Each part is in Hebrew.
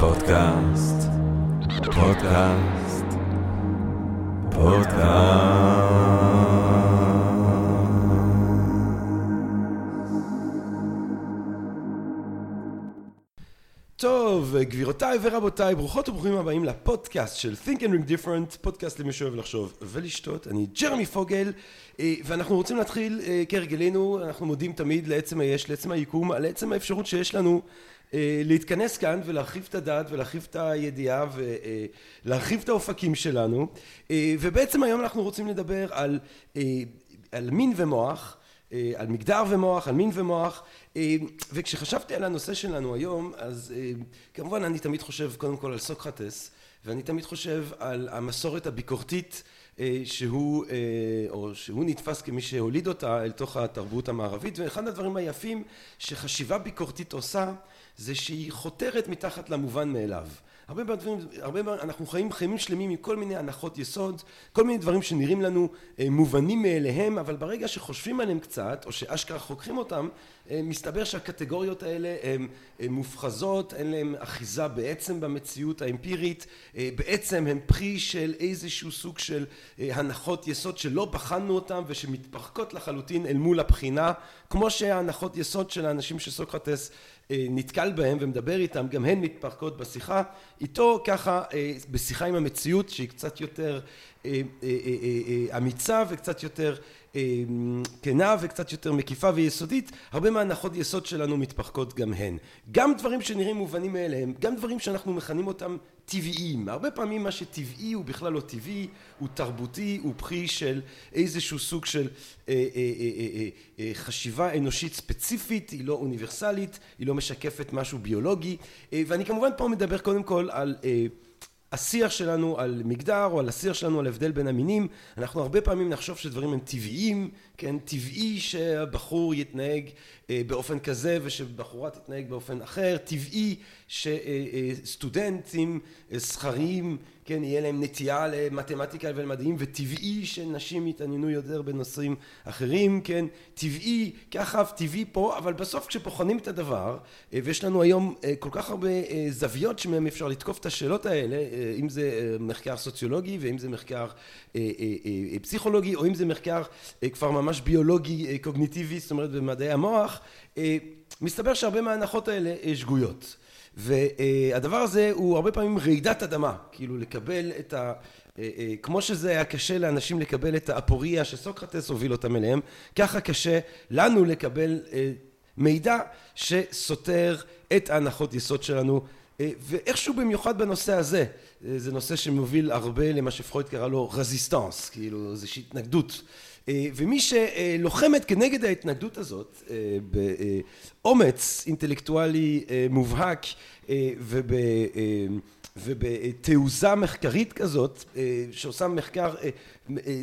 פודקאסט, פודקאסט, פודקאסט. טוב, גבירותיי ורבותיי, ברוכות וברוכים הבאים לפודקאסט של Think and Ring Different, פודקאסט למי שאוהב לחשוב ולשתות. אני ג'רמי פוגל, אה, ואנחנו רוצים להתחיל אה, כהרגלנו, אנחנו מודים תמיד לעצם היש, לעצם היקום, על עצם האפשרות שיש לנו להתכנס כאן ולהרחיב את הדעת ולהרחיב את הידיעה ולהרחיב את האופקים שלנו. ובעצם היום אנחנו רוצים לדבר על, על מין ומוח על מגדר ומוח, על מין ומוח. וכשחשבתי על הנושא שלנו היום אז כמובן אני תמיד חושב קודם כל על סוקרטס ואני תמיד חושב על המסורת הביקורתית שהוא או שהוא נתפס כמי שהוליד אותה אל תוך התרבות המערבית. ואחד הדברים היפים שחשיבה ביקורתית עושה זה שהיא חותרת מתחת למובן מאליו. הרבה מהדברים, הרבה אנחנו חיים חיים שלמים עם כל מיני הנחות יסוד כל מיני דברים שנראים לנו מובנים מאליהם אבל ברגע שחושבים עליהם קצת או שאשכרה חוקרים אותם מסתבר שהקטגוריות האלה הן מופחזות אין להם אחיזה בעצם במציאות האמפירית בעצם הם פרי של איזשהו סוג של הנחות יסוד שלא בחנו אותם ושמתפרקות לחלוטין אל מול הבחינה כמו שההנחות יסוד של האנשים שסוקרטס נתקל בהם ומדבר איתם גם הן מתפרקות בשיחה. איתו ככה בשיחה עם המציאות שהיא קצת יותר אמיצה וקצת יותר כנה וקצת יותר מקיפה ויסודית הרבה מהנחות יסוד שלנו מתפרקות גם הן. גם דברים שנראים מובנים מאליהם גם דברים שאנחנו מכנים אותם טבעיים. הרבה פעמים מה שטבעי הוא בכלל לא טבעי הוא תרבותי הוא פרי של איזשהו סוג של חשיבה אנושית ספציפית היא לא אוניברסלית היא לא משקפת משהו ביולוגי. ואני כמובן פה מדבר קודם כל על השיח שלנו על מגדר או על השיח שלנו על הבדל בין המינים אנחנו הרבה פעמים נחשוב שדברים הם טבעיים כן? טבעי שבחור יתנהג באופן כזה ושבחורה תתנהג באופן אחר טבעי שסטודנטים זכריים כן יהיה להם נטייה למתמטיקה ולמדעים וטבעי שנשים יתעניינו יותר בנושאים אחרים כן? טבעי ככה טבעי פה אבל בסוף כשבוחנים את הדבר ויש לנו היום כל כך הרבה זוויות שמהם אפשר לתקוף את השאלות האלה אם זה מחקר סוציולוגי ואם זה מחקר פסיכולוגי או אם זה מחקר כבר ממש ביולוגי קוגניטיבי זאת אומרת במדעי המוח מסתבר שהרבה מההנחות האלה שגויות והדבר הזה הוא הרבה פעמים רעידת אדמה כאילו לקבל את ה... כמו שזה היה קשה לאנשים לקבל את האפוריה שסוקרטס הוביל אותם אליהם ככה קשה לנו לקבל מידע שסותר את ההנחות יסוד שלנו. ואיכשהו במיוחד בנושא הזה זה נושא שמוביל הרבה למה שפרויד קרא לו רזיסטנס כאילו איזושהי התנגדות ומי שלוחמת כנגד ההתנגדות הזאת באומץ אינטלקטואלי מובהק ובתעוזה מחקרית כזאת שעושה מחקר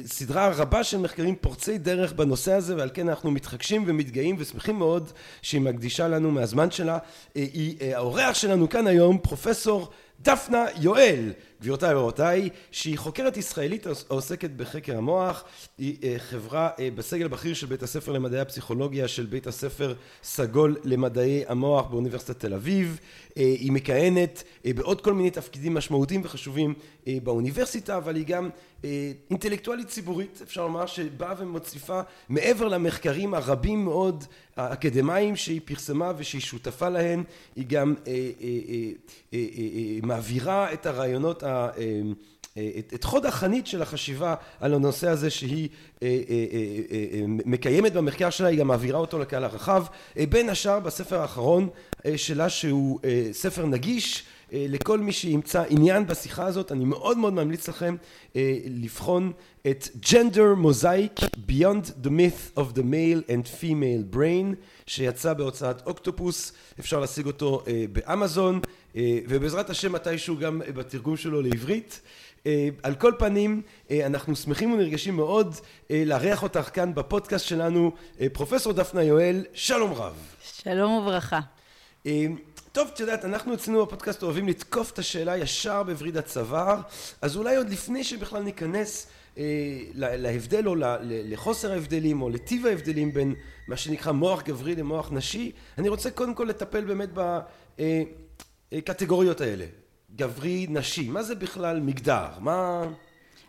סדרה רבה של מחקרים פורצי דרך בנושא הזה ועל כן אנחנו מתחגשים ומתגאים ושמחים מאוד שהיא מקדישה לנו מהזמן שלה היא האורח שלנו כאן היום פרופסור דפנה יואל גבירותיי ורבותיי שהיא חוקרת ישראלית העוסקת בחקר המוח היא חברה בסגל בכיר של בית הספר למדעי הפסיכולוגיה של בית הספר סגול למדעי המוח באוניברסיטת תל אביב. היא מכהנת בעוד כל מיני תפקידים משמעותיים וחשובים באוניברסיטה אבל היא גם אינטלקטואלית ציבורית אפשר לומר שבאה ומוסיפה מעבר למחקרים הרבים מאוד האקדמיים שהיא פרסמה ושהיא שותפה להן. היא גם מעבירה את הרעיונות את חוד החנית של החשיבה על הנושא הזה שהיא מקיימת במחקר שלה היא גם מעבירה אותו לקהל הרחב בין השאר בספר האחרון שלה שהוא ספר נגיש לכל מי שימצא עניין בשיחה הזאת אני מאוד מאוד ממליץ לכם לבחון את gender mosaic beyond the myth of the male and female brain שיצא בהוצאת אוקטופוס אפשר להשיג אותו באמזון ובעזרת השם מתישהו גם בתרגום שלו לעברית. על כל פנים אנחנו שמחים ונרגשים מאוד לארח אותך כאן בפודקאסט שלנו פרופסור דפנה יואל שלום רב. שלום וברכה. טוב את יודעת אנחנו אצלנו בפודקאסט אוהבים לתקוף את השאלה ישר בווריד הצוואר אז אולי עוד לפני שבכלל ניכנס להבדל או לחוסר ההבדלים או לטיב ההבדלים בין מה שנקרא מוח גברי למוח נשי אני רוצה קודם כל לטפל באמת הקטגוריות האלה, גברי, נשי, מה זה בכלל מגדר? מה,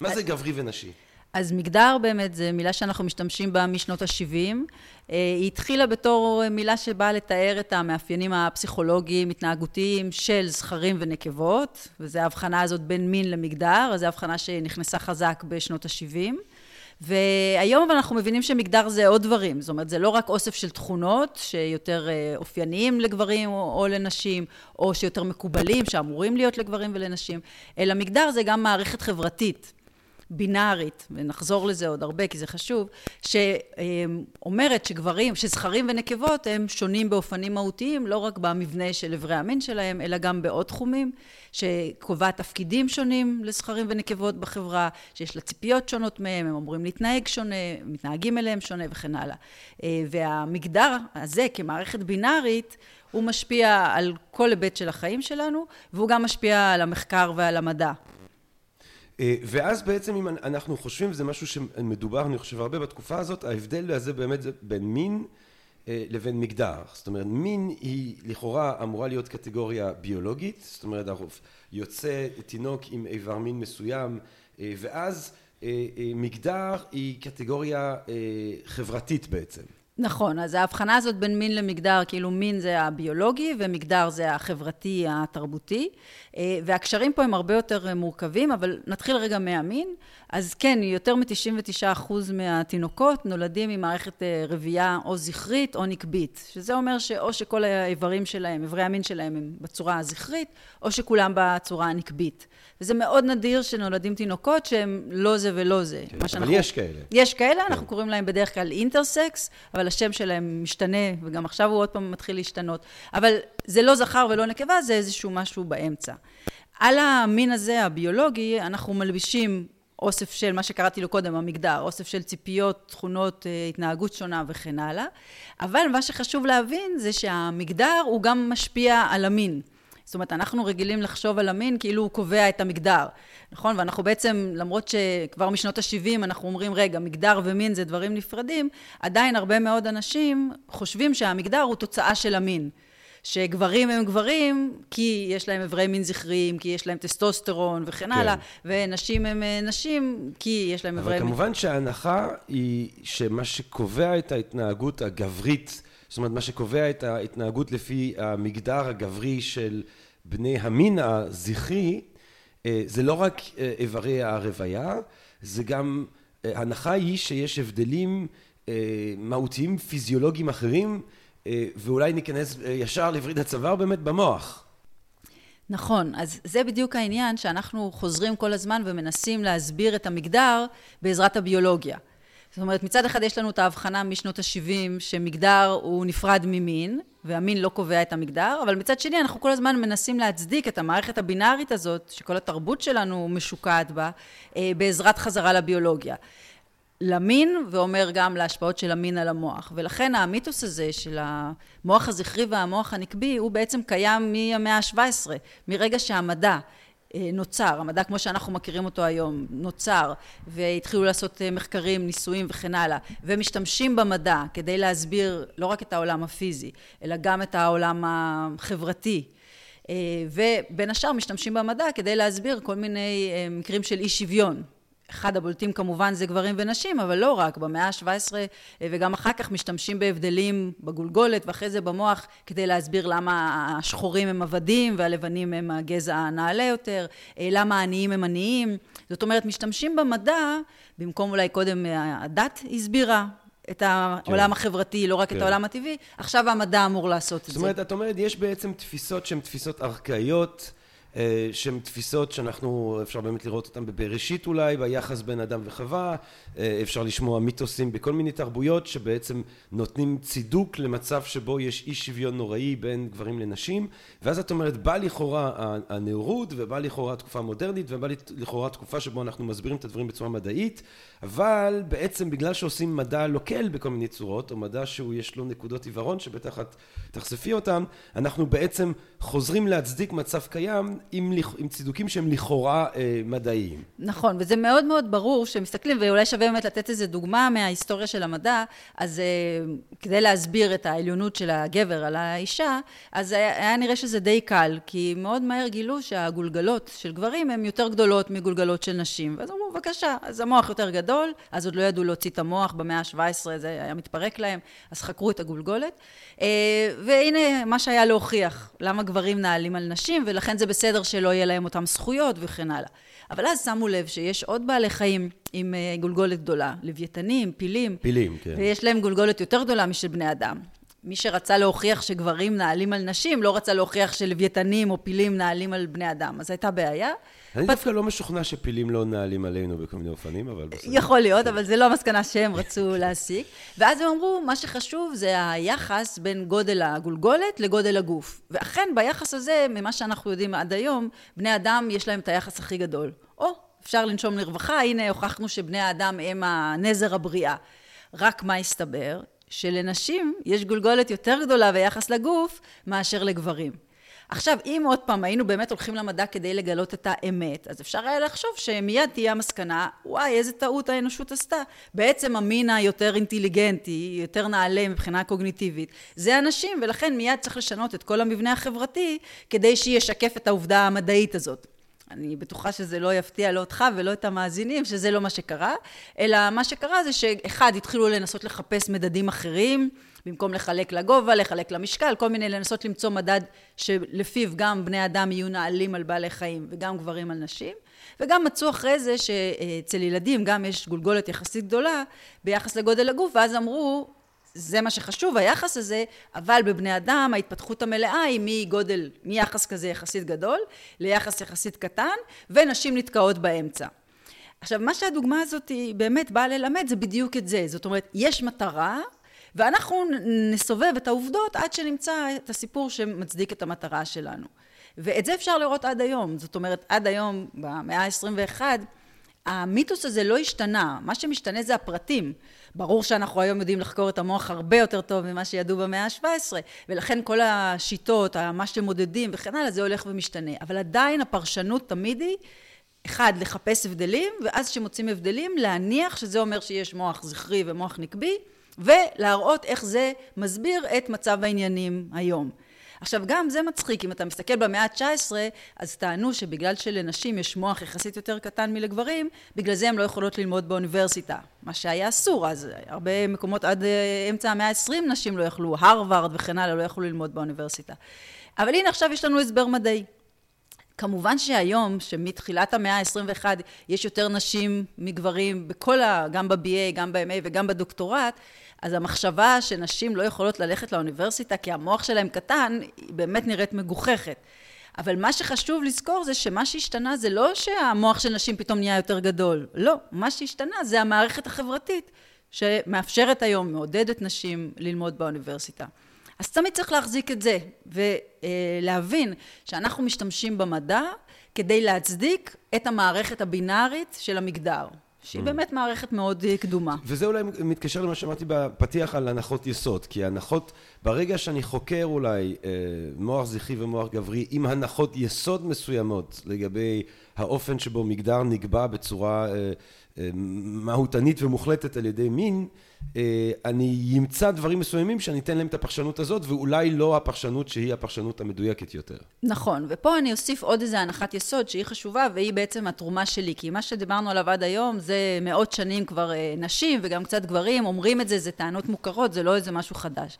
מה זה גברי ונשי? אז מגדר באמת זה מילה שאנחנו משתמשים בה משנות ה-70. אה, היא התחילה בתור מילה שבאה לתאר את המאפיינים הפסיכולוגיים, התנהגותיים של זכרים ונקבות, וזו ההבחנה הזאת בין מין למגדר, אז זו הבחנה שנכנסה חזק בשנות ה-70. והיום אנחנו מבינים שמגדר זה עוד דברים, זאת אומרת זה לא רק אוסף של תכונות שיותר אה, אופייניים לגברים או, או לנשים, או שיותר מקובלים, שאמורים להיות לגברים ולנשים, אלא מגדר זה גם מערכת חברתית. בינארית, ונחזור לזה עוד הרבה כי זה חשוב, שאומרת שגברים, שזכרים ונקבות הם שונים באופנים מהותיים, לא רק במבנה של אברי המין שלהם, אלא גם בעוד תחומים, שקובעת תפקידים שונים לזכרים ונקבות בחברה, שיש לה ציפיות שונות מהם, הם אמורים להתנהג שונה, מתנהגים אליהם שונה וכן הלאה. אה, והמגדר הזה כמערכת בינארית, הוא משפיע על כל היבט של החיים שלנו, והוא גם משפיע על המחקר ועל המדע. אה, ואז בעצם אם אנחנו חושבים, זה משהו שמדובר אני חושב הרבה בתקופה הזאת, ההבדל הזה באמת זה בין מין אה, לבין מגדר. זאת אומרת מין היא לכאורה אמורה להיות קטגוריה ביולוגית, זאת אומרת יוצא תינוק עם איבר מין מסוים אה, ואז מגדר היא קטגוריה חברתית בעצם. נכון, אז ההבחנה הזאת בין מין למגדר, כאילו מין זה הביולוגי ומגדר זה החברתי התרבותי, והקשרים פה הם הרבה יותר מורכבים, אבל נתחיל רגע מהמין. אז כן, יותר מ-99% מהתינוקות נולדים עם מערכת אה, רבייה או זכרית או נקבית, שזה אומר שאו שכל האיברים שלהם, איברי המין שלהם הם בצורה הזכרית, או שכולם בצורה הנקבית. וזה מאוד נדיר שנולדים תינוקות שהם לא זה ולא זה. כן, אבל שאנחנו... יש כאלה. יש כאלה, כן. אנחנו קוראים להם בדרך כלל אינטרסקס, אבל השם שלהם משתנה, וגם עכשיו הוא עוד פעם מתחיל להשתנות. אבל זה לא זכר ולא נקבה, זה איזשהו משהו באמצע. על המין הזה, הביולוגי, אנחנו מלבישים אוסף של, מה שקראתי לו קודם, המגדר, אוסף של ציפיות, תכונות, אה, התנהגות שונה וכן הלאה. אבל מה שחשוב להבין זה שהמגדר הוא גם משפיע על המין. זאת אומרת, אנחנו רגילים לחשוב על המין כאילו הוא קובע את המגדר, נכון? ואנחנו בעצם, למרות שכבר משנות ה-70 אנחנו אומרים, רגע, מגדר ומין זה דברים נפרדים, עדיין הרבה מאוד אנשים חושבים שהמגדר הוא תוצאה של המין. שגברים הם גברים כי יש להם אברי מין זכריים, כי יש להם טסטוסטרון וכן כן. הלאה, ונשים הם אה, נשים כי יש להם אברי מין... אבל כמובן שההנחה היא שמה שקובע את ההתנהגות הגברית, זאת אומרת, מה שקובע את ההתנהגות לפי המגדר הגברי של בני המין הזכרי, אה, זה לא רק אה, איברי הרוויה, זה גם, ההנחה היא שיש הבדלים מהותיים פיזיולוגיים אחרים ואולי ניכנס אה, ישר לווריד הצוואר באמת במוח. נכון, אז זה בדיוק העניין שאנחנו חוזרים כל הזמן ומנסים להסביר את המגדר בעזרת הביולוגיה. זאת אומרת, מצד אחד יש לנו את ההבחנה משנות ה-70 שמגדר הוא נפרד ממין, והמין לא קובע את המגדר, אבל מצד שני אנחנו כל הזמן מנסים להצדיק את המערכת הבינארית הזאת, שכל התרבות שלנו משוקעת בה, אה, בעזרת חזרה לביולוגיה. למין ואומר גם להשפעות של המין על המוח. ולכן המיתוס הזה של המוח הזכרי והמוח הנקבי הוא בעצם קיים מהמאה ה-17, מרגע שהמדע אה, נוצר, המדע כמו שאנחנו מכירים אותו היום, נוצר, והתחילו לעשות אה, מחקרים, ניסויים וכן הלאה, ומשתמשים במדע כדי להסביר לא רק את העולם הפיזי, אלא גם את העולם החברתי. אה, ובין השאר משתמשים במדע כדי להסביר כל מיני מקרים של אי שוויון אחד הבולטים כמובן זה גברים ונשים, אבל לא רק, במאה ה-17 אה, וגם אחר כך משתמשים בהבדלים בגולגולת ואחרי זה במוח כדי להסביר למה השחורים הם עבדים והלבנים הם הגזע הנעלה יותר, אה, למה העניים הם עניים. זאת אומרת, משתמשים במדע, במקום אולי קודם אה, הדת הסבירה את העולם כן. החברתי, לא רק כן. את העולם הטבעי, עכשיו המדע אמור לעשות את זה. זאת אומרת, את אומרת, יש בעצם תפיסות שהן תפיסות ארכאיות. אה, שהן תפיסות שאנחנו, אפשר באמת לראות אותן בבראשית אולי, ביחס בין אדם וחווה, אה, אפשר לשמוע מיתוסים בכל מיני תרבויות שבעצם נותנים צידוק למצב שבו יש אי שוויון נוראי בין גברים לנשים, ואז את אומרת, בא לכאורה הנאורות, ובא לכאורה התקופה המודרנית, ובא לכאורה התקופה שבו אנחנו מסבירים את הדברים בצורה מדעית, אבל בעצם בגלל שעושים מדע לוקל בכל מיני צורות, או מדע שהוא יש לו נקודות עיוורון שבטח את תחשפי אותם, אנחנו בעצם חוזרים להצדיק מצב קיים עם, עם צידוקים שהם לכאורה אה, מדעיים. נכון, וזה מאוד מאוד ברור שמסתכלים, ואולי שווה באמת לתת איזה דוגמה מההיסטוריה של המדע, אז אה, כדי להסביר את העליונות של הגבר על האישה, אז היה, היה נראה שזה די קל, כי מאוד מהר גילו שהגולגלות של גברים הן יותר גדולות מגולגלות של נשים. ואז אמרו, בבקשה, אז המוח יותר גדול, אז עוד לא ידעו להוציא את המוח במאה ה-17, זה היה מתפרק להם, אז חקרו את הגולגולת. אה, והנה מה שהיה להוכיח, למה גברים נעלים על נשים, ולכן זה בסדר שלא יהיה להם אותם זכויות וכן הלאה. אבל אז שמו לב שיש עוד בעלי חיים עם אה, גולגולת גדולה, לוויתנים, פילים. פילים, כן. ויש להם גולגולת יותר גדולה משל בני אדם. מי שרצה להוכיח שגברים נעלים על נשים, לא רצה להוכיח שלוויתנים או פילים נעלים על בני אדם. אז הייתה בעיה. אני דווקא לא משוכנע שפילים לא נעלים עלינו בכל מיני אופנים, אבל בסדר. יכול להיות, אבל זה לא המסקנה שהם רצו להסיק. ואז הם אמרו, מה שחשוב זה היחס בין גודל הגולגולת לגודל הגוף. ואכן, ביחס הזה, ממה שאנחנו יודעים עד היום, בני אדם יש להם את היחס הכי גדול. או, אפשר לנשום לרווחה, הנה הוכחנו שבני האדם הם הנזר הבריאה. רק מה הסתבר? שלנשים יש גולגולת יותר גדולה ביחס לגוף מאשר לגברים. עכשיו, אם עוד פעם היינו באמת הולכים למדע כדי לגלות את האמת, אז אפשר היה לחשוב שמיד תהיה המסקנה, וואי, איזה טעות האנושות עשתה. בעצם המין היותר אינטליגנטי, יותר נעלה מבחינה קוגניטיבית, זה אנשים, ולכן מיד צריך לשנות את כל המבנה החברתי כדי שישקף את העובדה המדעית הזאת. אני בטוחה שזה לא יפתיע לא אותך ולא את המאזינים, שזה לא מה שקרה, אלא מה שקרה זה שאחד, התחילו לנסות לחפש מדדים אחרים, במקום לחלק לגובה, לחלק למשקל, כל מיני לנסות למצוא מדד שלפיו גם בני אדם יהיו נעלים על בעלי חיים וגם גברים על נשים. וגם מצאו אחרי זה שאצל ילדים גם יש גולגולת יחסית גדולה ביחס לגודל הגוף, ואז אמרו, זה מה שחשוב, היחס הזה, אבל בבני אדם ההתפתחות המלאה היא מגודל, מיחס כזה יחסית גדול ליחס יחסית קטן, ונשים נתקעות באמצע. עכשיו, מה שהדוגמה הזאת היא באמת באה ללמד זה בדיוק את זה. זאת אומרת, יש מטרה, ואנחנו נסובב את העובדות עד שנמצא את הסיפור שמצדיק את המטרה שלנו. ואת זה אפשר לראות עד היום. זאת אומרת, עד היום, במאה ה-21, המיתוס הזה לא השתנה, מה שמשתנה זה הפרטים. ברור שאנחנו היום יודעים לחקור את המוח הרבה יותר טוב ממה שידעו במאה ה-17, ולכן כל השיטות, מה שמודדים וכן הלאה, זה הולך ומשתנה. אבל עדיין הפרשנות תמיד היא, אחד, לחפש הבדלים, ואז כשמוצאים הבדלים, להניח שזה אומר שיש מוח זכרי ומוח נקבי, ולהראות איך זה מסביר את מצב העניינים היום. עכשיו גם זה מצחיק, אם אתה מסתכל במאה ה-19, אז טענו שבגלל שלנשים יש מוח יחסית יותר קטן מלגברים, בגלל זה הן לא יכולות ללמוד באוניברסיטה, מה שהיה אסור, אז הרבה מקומות עד אה, אמצע המאה ה-20 נשים לא יכלו, הרווארד וכן הלאה לא יכלו ללמוד באוניברסיטה. אבל הנה עכשיו יש לנו הסבר מדעי. כמובן שהיום, שמתחילת המאה ה-21 יש יותר נשים מגברים בכל ה... גם ב-BA, גם ב-MA וגם בדוקטורט, אז המחשבה שנשים לא יכולות ללכת לאוניברסיטה כי המוח שלהם קטן, היא באמת נראית מגוחכת. אבל מה שחשוב לזכור זה שמה שהשתנה זה לא שהמוח של נשים פתאום נהיה יותר גדול, לא, מה שהשתנה זה המערכת החברתית שמאפשרת היום, מעודדת נשים ללמוד באוניברסיטה. אז תמיד צריך להחזיק את זה ולהבין שאנחנו משתמשים במדע כדי להצדיק את המערכת הבינארית של המגדר. שהיא mm. באמת מערכת מאוד אה, קדומה. וזה אולי מתקשר למה שאמרתי בפתיח על הנחות יסוד, כי הנחות, ברגע שאני חוקר אולי אה, מוח זכרי ומוח גברי עם הנחות יסוד מסוימות לגבי האופן שבו מגדר נקבע בצורה אה, מהותנית ומוחלטת על ידי מין, אה, אני אמצא דברים מסוימים שאני אתן להם את הפרשנות הזאת, ואולי לא הפרשנות שהיא הפרשנות המדויקת יותר. נכון, ופה אני אוסיף עוד איזה הנחת יסוד שהיא חשובה, והיא בעצם התרומה שלי, כי מה שדיברנו עליו עד היום זה מאות שנים כבר אה, נשים וגם קצת גברים אומרים את זה, זה טענות מוכרות, זה לא איזה משהו חדש.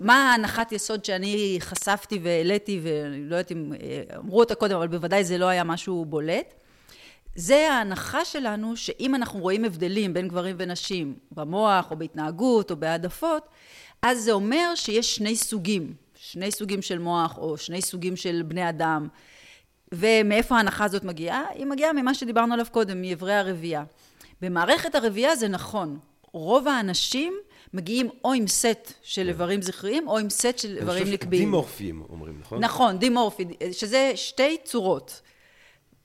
מה ההנחת יסוד שאני חשפתי והעליתי, ואני לא יודעת אם אה, אמרו אותה קודם, אבל בוודאי זה לא היה משהו בולט. זה ההנחה שלנו שאם אנחנו רואים הבדלים בין גברים ונשים במוח או בהתנהגות או בהעדפות, אז זה אומר שיש שני סוגים, שני סוגים של מוח או שני סוגים של בני אדם. ומאיפה ההנחה הזאת מגיעה? היא מגיעה ממה שדיברנו עליו קודם, מאיברי הרבייה. במערכת הרבייה זה נכון, רוב האנשים מגיעים או עם סט של איברים זכריים או עם סט של איברים נקביים. דימורפיים אומרים, נכון? נכון, דימורפי, שזה שתי צורות.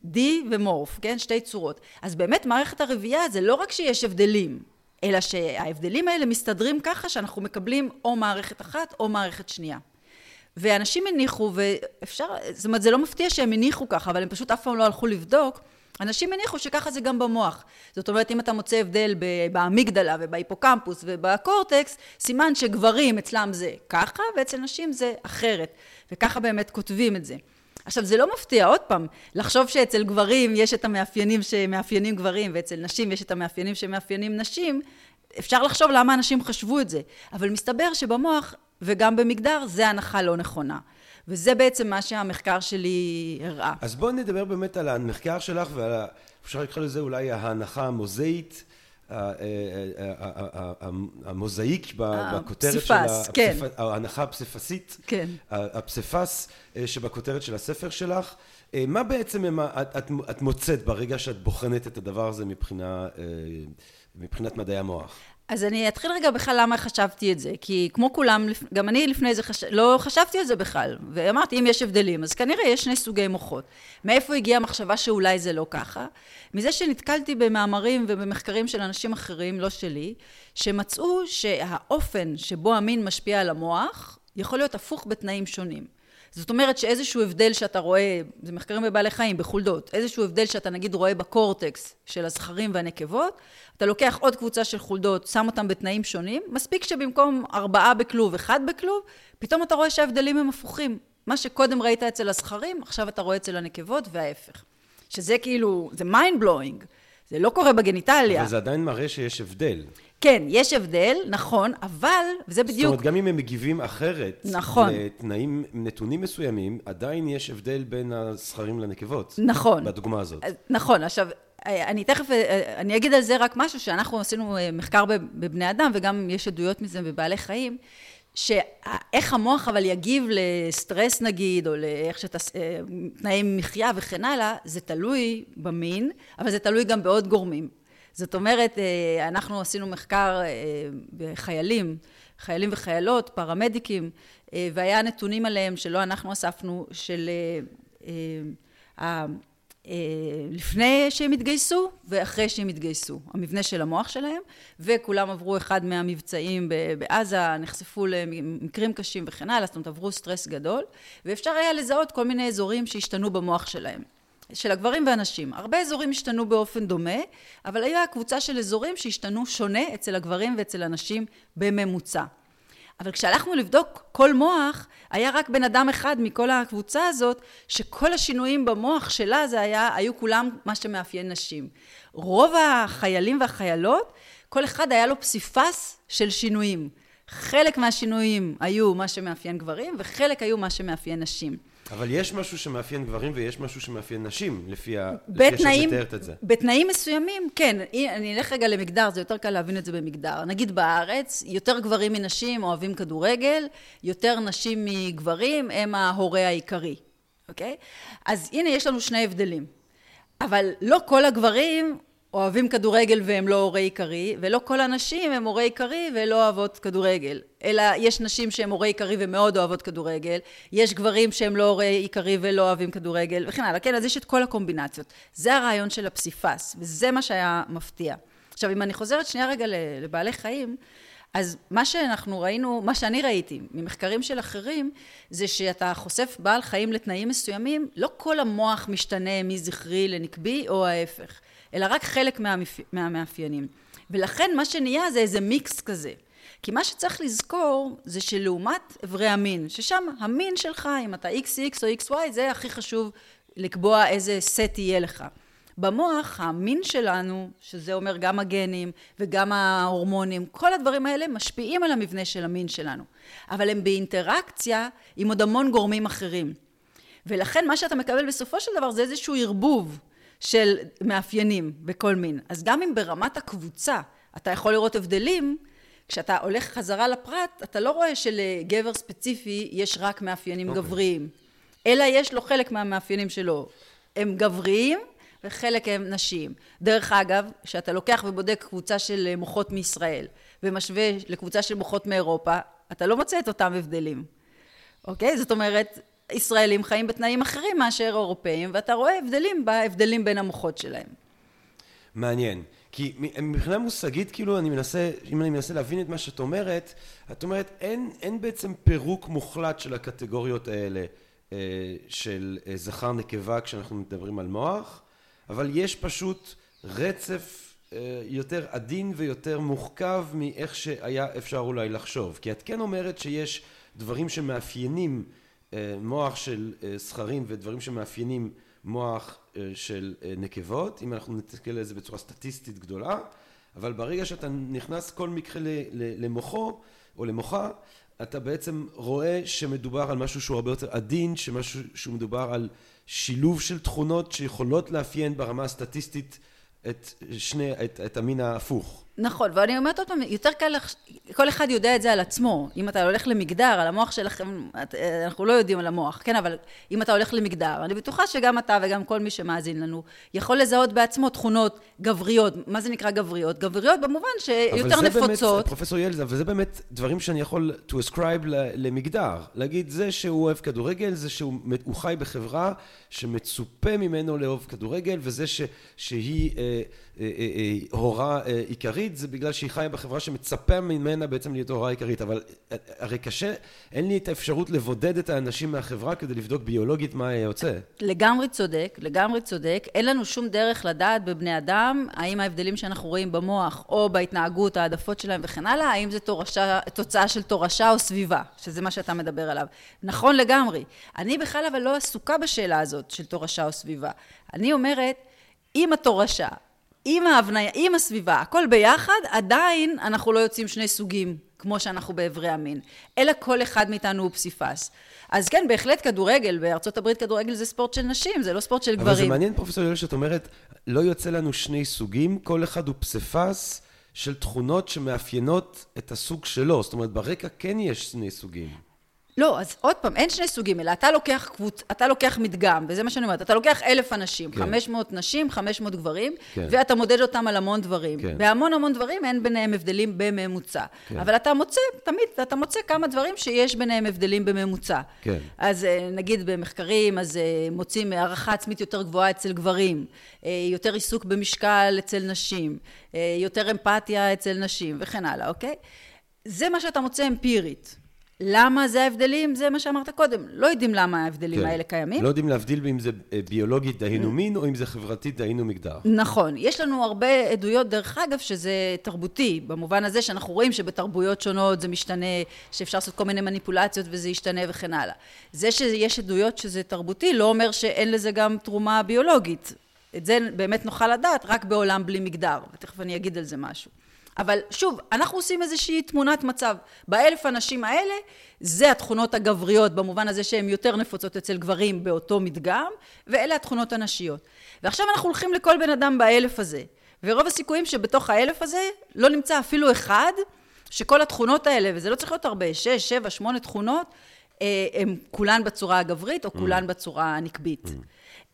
די ומורף, כן? שתי צורות. אז באמת מערכת הרבייה זה לא רק שיש הבדלים, אלא שההבדלים האלה מסתדרים ככה שאנחנו מקבלים או מערכת אחת או מערכת שנייה. ואנשים הניחו, ואפשר, זאת אומרת, זה לא מפתיע שהם הניחו ככה, אבל הם פשוט אף פעם לא הלכו לבדוק. אנשים הניחו שככה זה גם במוח. זאת אומרת, אם אתה מוצא הבדל באמיגדלה ובהיפוקמפוס ובקורטקס, סימן שגברים אצלם זה ככה, ואצל נשים זה אחרת. וככה באמת כותבים את זה. עכשיו, זה לא מפתיע, עוד פעם, לחשוב שאצל גברים יש את המאפיינים שמאפיינים גברים, ואצל נשים יש את המאפיינים שמאפיינים נשים, אפשר לחשוב למה אנשים חשבו את זה. אבל מסתבר שבמוח וגם במגדר זה הנחה לא נכונה. וזה בעצם מה שהמחקר שלי הראה. אז בואי נדבר באמת על המחקר שלך ועל. אפשר לקרוא לזה אולי ההנחה המוזאית, המוזאיק בכותרת של... הפסיפס, כן. ההנחה הפסיפסית, כן. הפסיפס אה, שבכותרת של הספר שלך. אה, מה בעצם את מוצאת ברגע שאת בוחנת את הדבר הזה מבחינה, אה, מבחינת מדעי המוח? אז אני אתחיל רגע בכלל למה חשבתי את זה, כי כמו כולם, גם אני לפני זה חש... לא חשבתי על זה בכלל, ואמרתי אם יש הבדלים, אז כנראה יש שני סוגי מוחות. מאיפה הגיעה המחשבה שאולי זה לא ככה? מזה שנתקלתי במאמרים ובמחקרים של אנשים אחרים, לא שלי, שמצאו שהאופן שבו המין משפיע על המוח, יכול להיות הפוך בתנאים שונים. זאת אומרת שאיזשהו הבדל שאתה רואה, זה מחקרים בבעלי חיים, בחולדות, איזשהו הבדל שאתה נגיד רואה בקורטקס של הזכרים והנקבות, אתה לוקח עוד קבוצה של חולדות, שם אותם בתנאים שונים, מספיק שבמקום ארבעה בכלוב, אחד בכלוב, פתאום אתה רואה שההבדלים הם הפוכים. מה שקודם ראית אצל הזכרים, עכשיו אתה רואה אצל הנקבות וההפך. שזה כאילו, זה mind blowing, זה לא קורה בגניטליה. אבל זה עדיין מראה שיש הבדל. כן, יש הבדל, נכון, אבל, וזה בדיוק... זאת אומרת, גם אם הם מגיבים אחרת, נכון. לתנאים, נתונים מסוימים, עדיין יש הבדל בין הזכרים לנקבות. נכון. בדוגמה הזאת. נכון, עכשיו, אני תכף, אני אגיד על זה רק משהו, שאנחנו עשינו אה, מחקר בבני אדם, וגם יש עדויות מזה בבעלי חיים, שאיך המוח אבל יגיב לסטרס נגיד, או לאיך שאתה, אה, תנאי מחיה וכן הלאה, זה תלוי במין, אבל זה תלוי גם בעוד גורמים. זאת אומרת, אה, אנחנו עשינו מחקר אה, בחיילים, חיילים וחיילות, פרמדיקים, אה, והיה נתונים עליהם שלא אנחנו אספנו, של לפני שהם התגייסו ואחרי שהם התגייסו, המבנה של המוח שלהם, וכולם עברו אחד מהמבצעים בעזה, נחשפו למקרים קשים וכן הלאה, זאת אומרת עברו סטרס גדול, ואפשר היה לזהות כל מיני אזורים שהשתנו במוח שלהם. של הגברים והנשים. הרבה אזורים השתנו באופן דומה, אבל היה קבוצה של אזורים שהשתנו שונה אצל הגברים ואצל הנשים בממוצע. אבל כשהלכנו לבדוק כל מוח, היה רק בן אדם אחד מכל הקבוצה הזאת, שכל השינויים במוח שלה זה היה, היו כולם מה שמאפיין נשים. רוב החיילים והחיילות, כל אחד היה לו פסיפס של שינויים. חלק מהשינויים היו מה שמאפיין גברים, וחלק היו מה שמאפיין נשים. אבל יש משהו שמאפיין גברים ויש משהו שמאפיין נשים, לפי ה... לפי שאת מתארת את זה. בתנאים מסוימים, כן. אני אלך רגע למגדר, זה יותר קל להבין את זה במגדר. נגיד בארץ, יותר גברים מנשים אוהבים כדורגל, יותר נשים מגברים הם ההורה העיקרי, אוקיי? אז הנה, יש לנו שני הבדלים. אבל לא כל הגברים אוהבים כדורגל והם לא הורה עיקרי, ולא כל הנשים הם הורה עיקרי ולא אוהבות כדורגל. אלא יש נשים שהן הורה עיקרי ומאוד אוהבות כדורגל, יש גברים שהם לא הורה עיקרי ולא אוהבים כדורגל, וכן הלאה. כן, אז יש את כל הקומבינציות. זה הרעיון של הפסיפס, וזה מה שהיה מפתיע. עכשיו, אם אני חוזרת שנייה רגע לבעלי חיים, אז מה שאנחנו ראינו, מה שאני ראיתי ממחקרים של אחרים, זה שאתה חושף בעל חיים לתנאים מסוימים, לא כל המוח משתנה מזכרי לנקבי או ההפך. אלא רק חלק מהמפ... מהמאפיינים. ולכן מה שנהיה זה איזה מיקס כזה. כי מה שצריך לזכור זה שלעומת אברי המין, ששם המין שלך, אם אתה XX או XY, זה הכי חשוב לקבוע איזה סט יהיה לך. במוח, המין שלנו, שזה אומר גם הגנים וגם ההורמונים, כל הדברים האלה משפיעים על המבנה של המין שלנו. אבל הם באינטראקציה עם עוד המון גורמים אחרים. ולכן מה שאתה מקבל בסופו של דבר זה איזשהו ערבוב של מאפיינים בכל מין. אז גם אם ברמת הקבוצה אתה יכול לראות הבדלים, כשאתה הולך חזרה לפרט, אתה לא רואה שלגבר ספציפי יש רק מאפיינים okay. אוקיי. גבריים, אלא יש לו חלק מהמאפיינים שלו הם גבריים וחלק הם נשיים. דרך אגב, כשאתה לוקח ובודק קבוצה של מוחות מישראל ומשווה לקבוצה של מוחות מאירופה, אתה לא מוצא את אותם הבדלים. אוקיי? זאת אומרת, ישראלים חיים בתנאים אחרים מאשר אירופאים, ואתה רואה הבדלים בהבדלים בין המוחות שלהם. מעניין. כי מבחינה מושגית, כאילו, אני מנסה, אם אני מנסה להבין את מה שאת אומרת, את אומרת, אין, אין בעצם פירוק מוחלט של הקטגוריות האלה אה, של אה, זכר נקבה כשאנחנו מדברים על מוח, אבל יש פשוט רצף אה, יותר עדין ויותר מוחכב מאיך שהיה אפשר אולי לחשוב. כי את כן אומרת שיש דברים שמאפיינים מוח של זכרים ודברים שמאפיינים מוח של נקבות, אם אנחנו נסתכל על זה בצורה סטטיסטית גדולה, אבל ברגע שאתה נכנס כל מקרה למוחו או למוחה, אתה בעצם רואה שמדובר על משהו שהוא הרבה יותר עדין, שמשהו שהוא מדובר על שילוב של תכונות שיכולות לאפיין ברמה הסטטיסטית את שני, את, את המין ההפוך. נכון, ואני אומרת עוד פעם, יותר קל, כל אחד יודע את זה על עצמו. אם אתה הולך למגדר, על המוח שלכם, אנחנו לא יודעים על המוח, כן, אבל אם אתה הולך למגדר, אני בטוחה שגם אתה וגם כל מי שמאזין לנו, יכול לזהות בעצמו תכונות גבריות. מה זה נקרא גבריות? גבריות במובן שיותר נפוצות. אבל זה באמת, פרופסור ילדה, וזה באמת דברים שאני יכול to ascribe למגדר. להגיד, זה שהוא אוהב כדורגל, זה שהוא חי בחברה שמצופה ממנו לאהוב כדורגל, וזה ש, שהיא... אה, אה, אה, הוראה עיקרית זה בגלל שהיא חיה בחברה שמצפה ממנה בעצם להיות הוראה עיקרית אבל הרי קשה אין לי את האפשרות לבודד את האנשים מהחברה כדי לבדוק ביולוגית מה יוצא. לגמרי צודק לגמרי צודק. אין לנו שום דרך לדעת בבני אדם האם ההבדלים שאנחנו רואים במוח או בהתנהגות העדפות שלהם וכן הלאה האם זה תורשה, תוצאה של תורשה או סביבה שזה מה שאתה מדבר עליו. נכון לגמרי. אני בכלל אבל לא עסוקה בשאלה הזאת של תורשה או סביבה. אני אומרת אם התורשה עם ההבניה, עם הסביבה, הכל ביחד, עדיין אנחנו לא יוצאים שני סוגים, כמו שאנחנו באיברי המין, אלא כל אחד מאיתנו הוא פסיפס. אז כן, בהחלט כדורגל, בארצות הברית כדורגל זה ספורט של נשים, זה לא ספורט של גברים. אבל זה מעניין, פרופסור יואל, שאת אומרת, לא יוצא לנו שני סוגים, כל אחד הוא פסיפס של תכונות שמאפיינות את הסוג שלו. זאת אומרת, ברקע כן יש שני סוגים. לא, אז עוד פעם, אין שני סוגים, אלא אתה לוקח קבוצ... אתה לוקח מדגם, וזה מה שאני אומרת, אתה לוקח אלף אנשים, כן. 500 נשים, 500 גברים, כן. ואתה מודד אותם על המון דברים. כן. בהמון המון דברים אין ביניהם הבדלים בממוצע. כן. אבל אתה מוצא, תמיד, אתה מוצא כמה דברים שיש ביניהם הבדלים בממוצע. כן. אז אה, נגיד במחקרים, אז אה, מוצאים הערכה עצמית יותר גבוהה אצל גברים, אה, יותר עיסוק במשקל אצל נשים, יותר אמפתיה אצל נשים, וכן הלאה, אוקיי? זה מה שאתה מוצא אמפירית. למה זה ההבדלים? זה מה שאמרת קודם. לא יודעים למה ההבדלים כן. האלה קיימים. לא יודעים להבדיל אם זה אה, ביולוגית דהיינו מין, או אם זה חברתית דהיינו מגדר. נכון. יש לנו הרבה עדויות, דרך אגב, שזה תרבותי, במובן הזה שאנחנו רואים שבתרבויות שונות זה משתנה, שאפשר לעשות כל מיני מניפולציות וזה ישתנה וכן הלאה. זה שיש עדויות שזה תרבותי, לא אומר שאין לזה גם תרומה ביולוגית. את זה באמת נוכל לדעת רק בעולם בלי מגדר, ותכף אני אגיד על זה משהו. אבל שוב, אנחנו עושים איזושהי תמונת מצב. באלף הנשים האלה, זה התכונות הגבריות, במובן הזה שהן יותר נפוצות אצל גברים באותו מדגם, ואלה התכונות הנשיות. ועכשיו אנחנו הולכים לכל בן אדם באלף הזה, ורוב הסיכויים שבתוך האלף הזה לא נמצא אפילו אחד, שכל התכונות האלה, וזה לא צריך להיות הרבה, שש, שבע, שמונה תכונות, הן אה, כולן בצורה הגברית או כולן mm. בצורה הנקבית.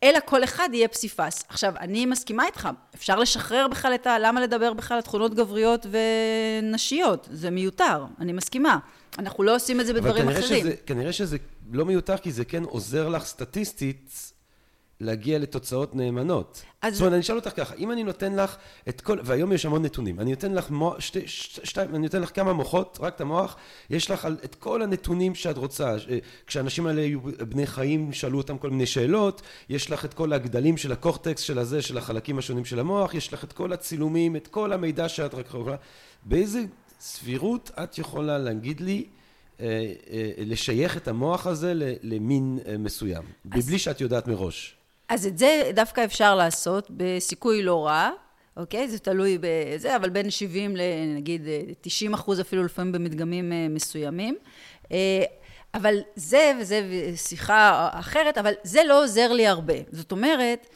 אלא כל אחד יהיה פסיפס. עכשיו, אני מסכימה איתך, אפשר לשחרר בכלל את ה... למה לדבר בכלל על תכונות גבריות ונשיות? זה מיותר, אני מסכימה. אנחנו לא עושים את זה בדברים אחרים. אבל כנראה שזה לא מיותר, כי זה כן עוזר לך סטטיסטית להגיע לתוצאות נאמנות. אז... זאת אומרת, אני אשאל אותך ככה, אם אני נותן לך את כל, והיום יש המון נתונים, אני נותן לך מוח, שתי, שתיים, אני נותן לך כמה מוחות, רק את המוח, יש לך על, את כל הנתונים שאת רוצה. אה, כשאנשים האלה היו בני חיים, שאלו אותם כל מיני שאלות, יש לך את כל הגדלים של הקורטקס, של הזה, של החלקים השונים של המוח, יש לך את כל הצילומים, את כל המידע שאת רק יכולה. באיזה סבירות את יכולה להגיד לי, אה, אה, לשייך את המוח הזה למין מסוים, אז... בלי שאת יודעת מראש. אז את זה דווקא אפשר לעשות בסיכוי לא רע, אוקיי? זה תלוי בזה, אבל בין 70 לנגיד 90 אחוז אפילו לפעמים במדגמים אה, מסוימים. אה, אבל זה, וזה שיחה אחרת, אבל זה לא עוזר לי הרבה. זאת אומרת,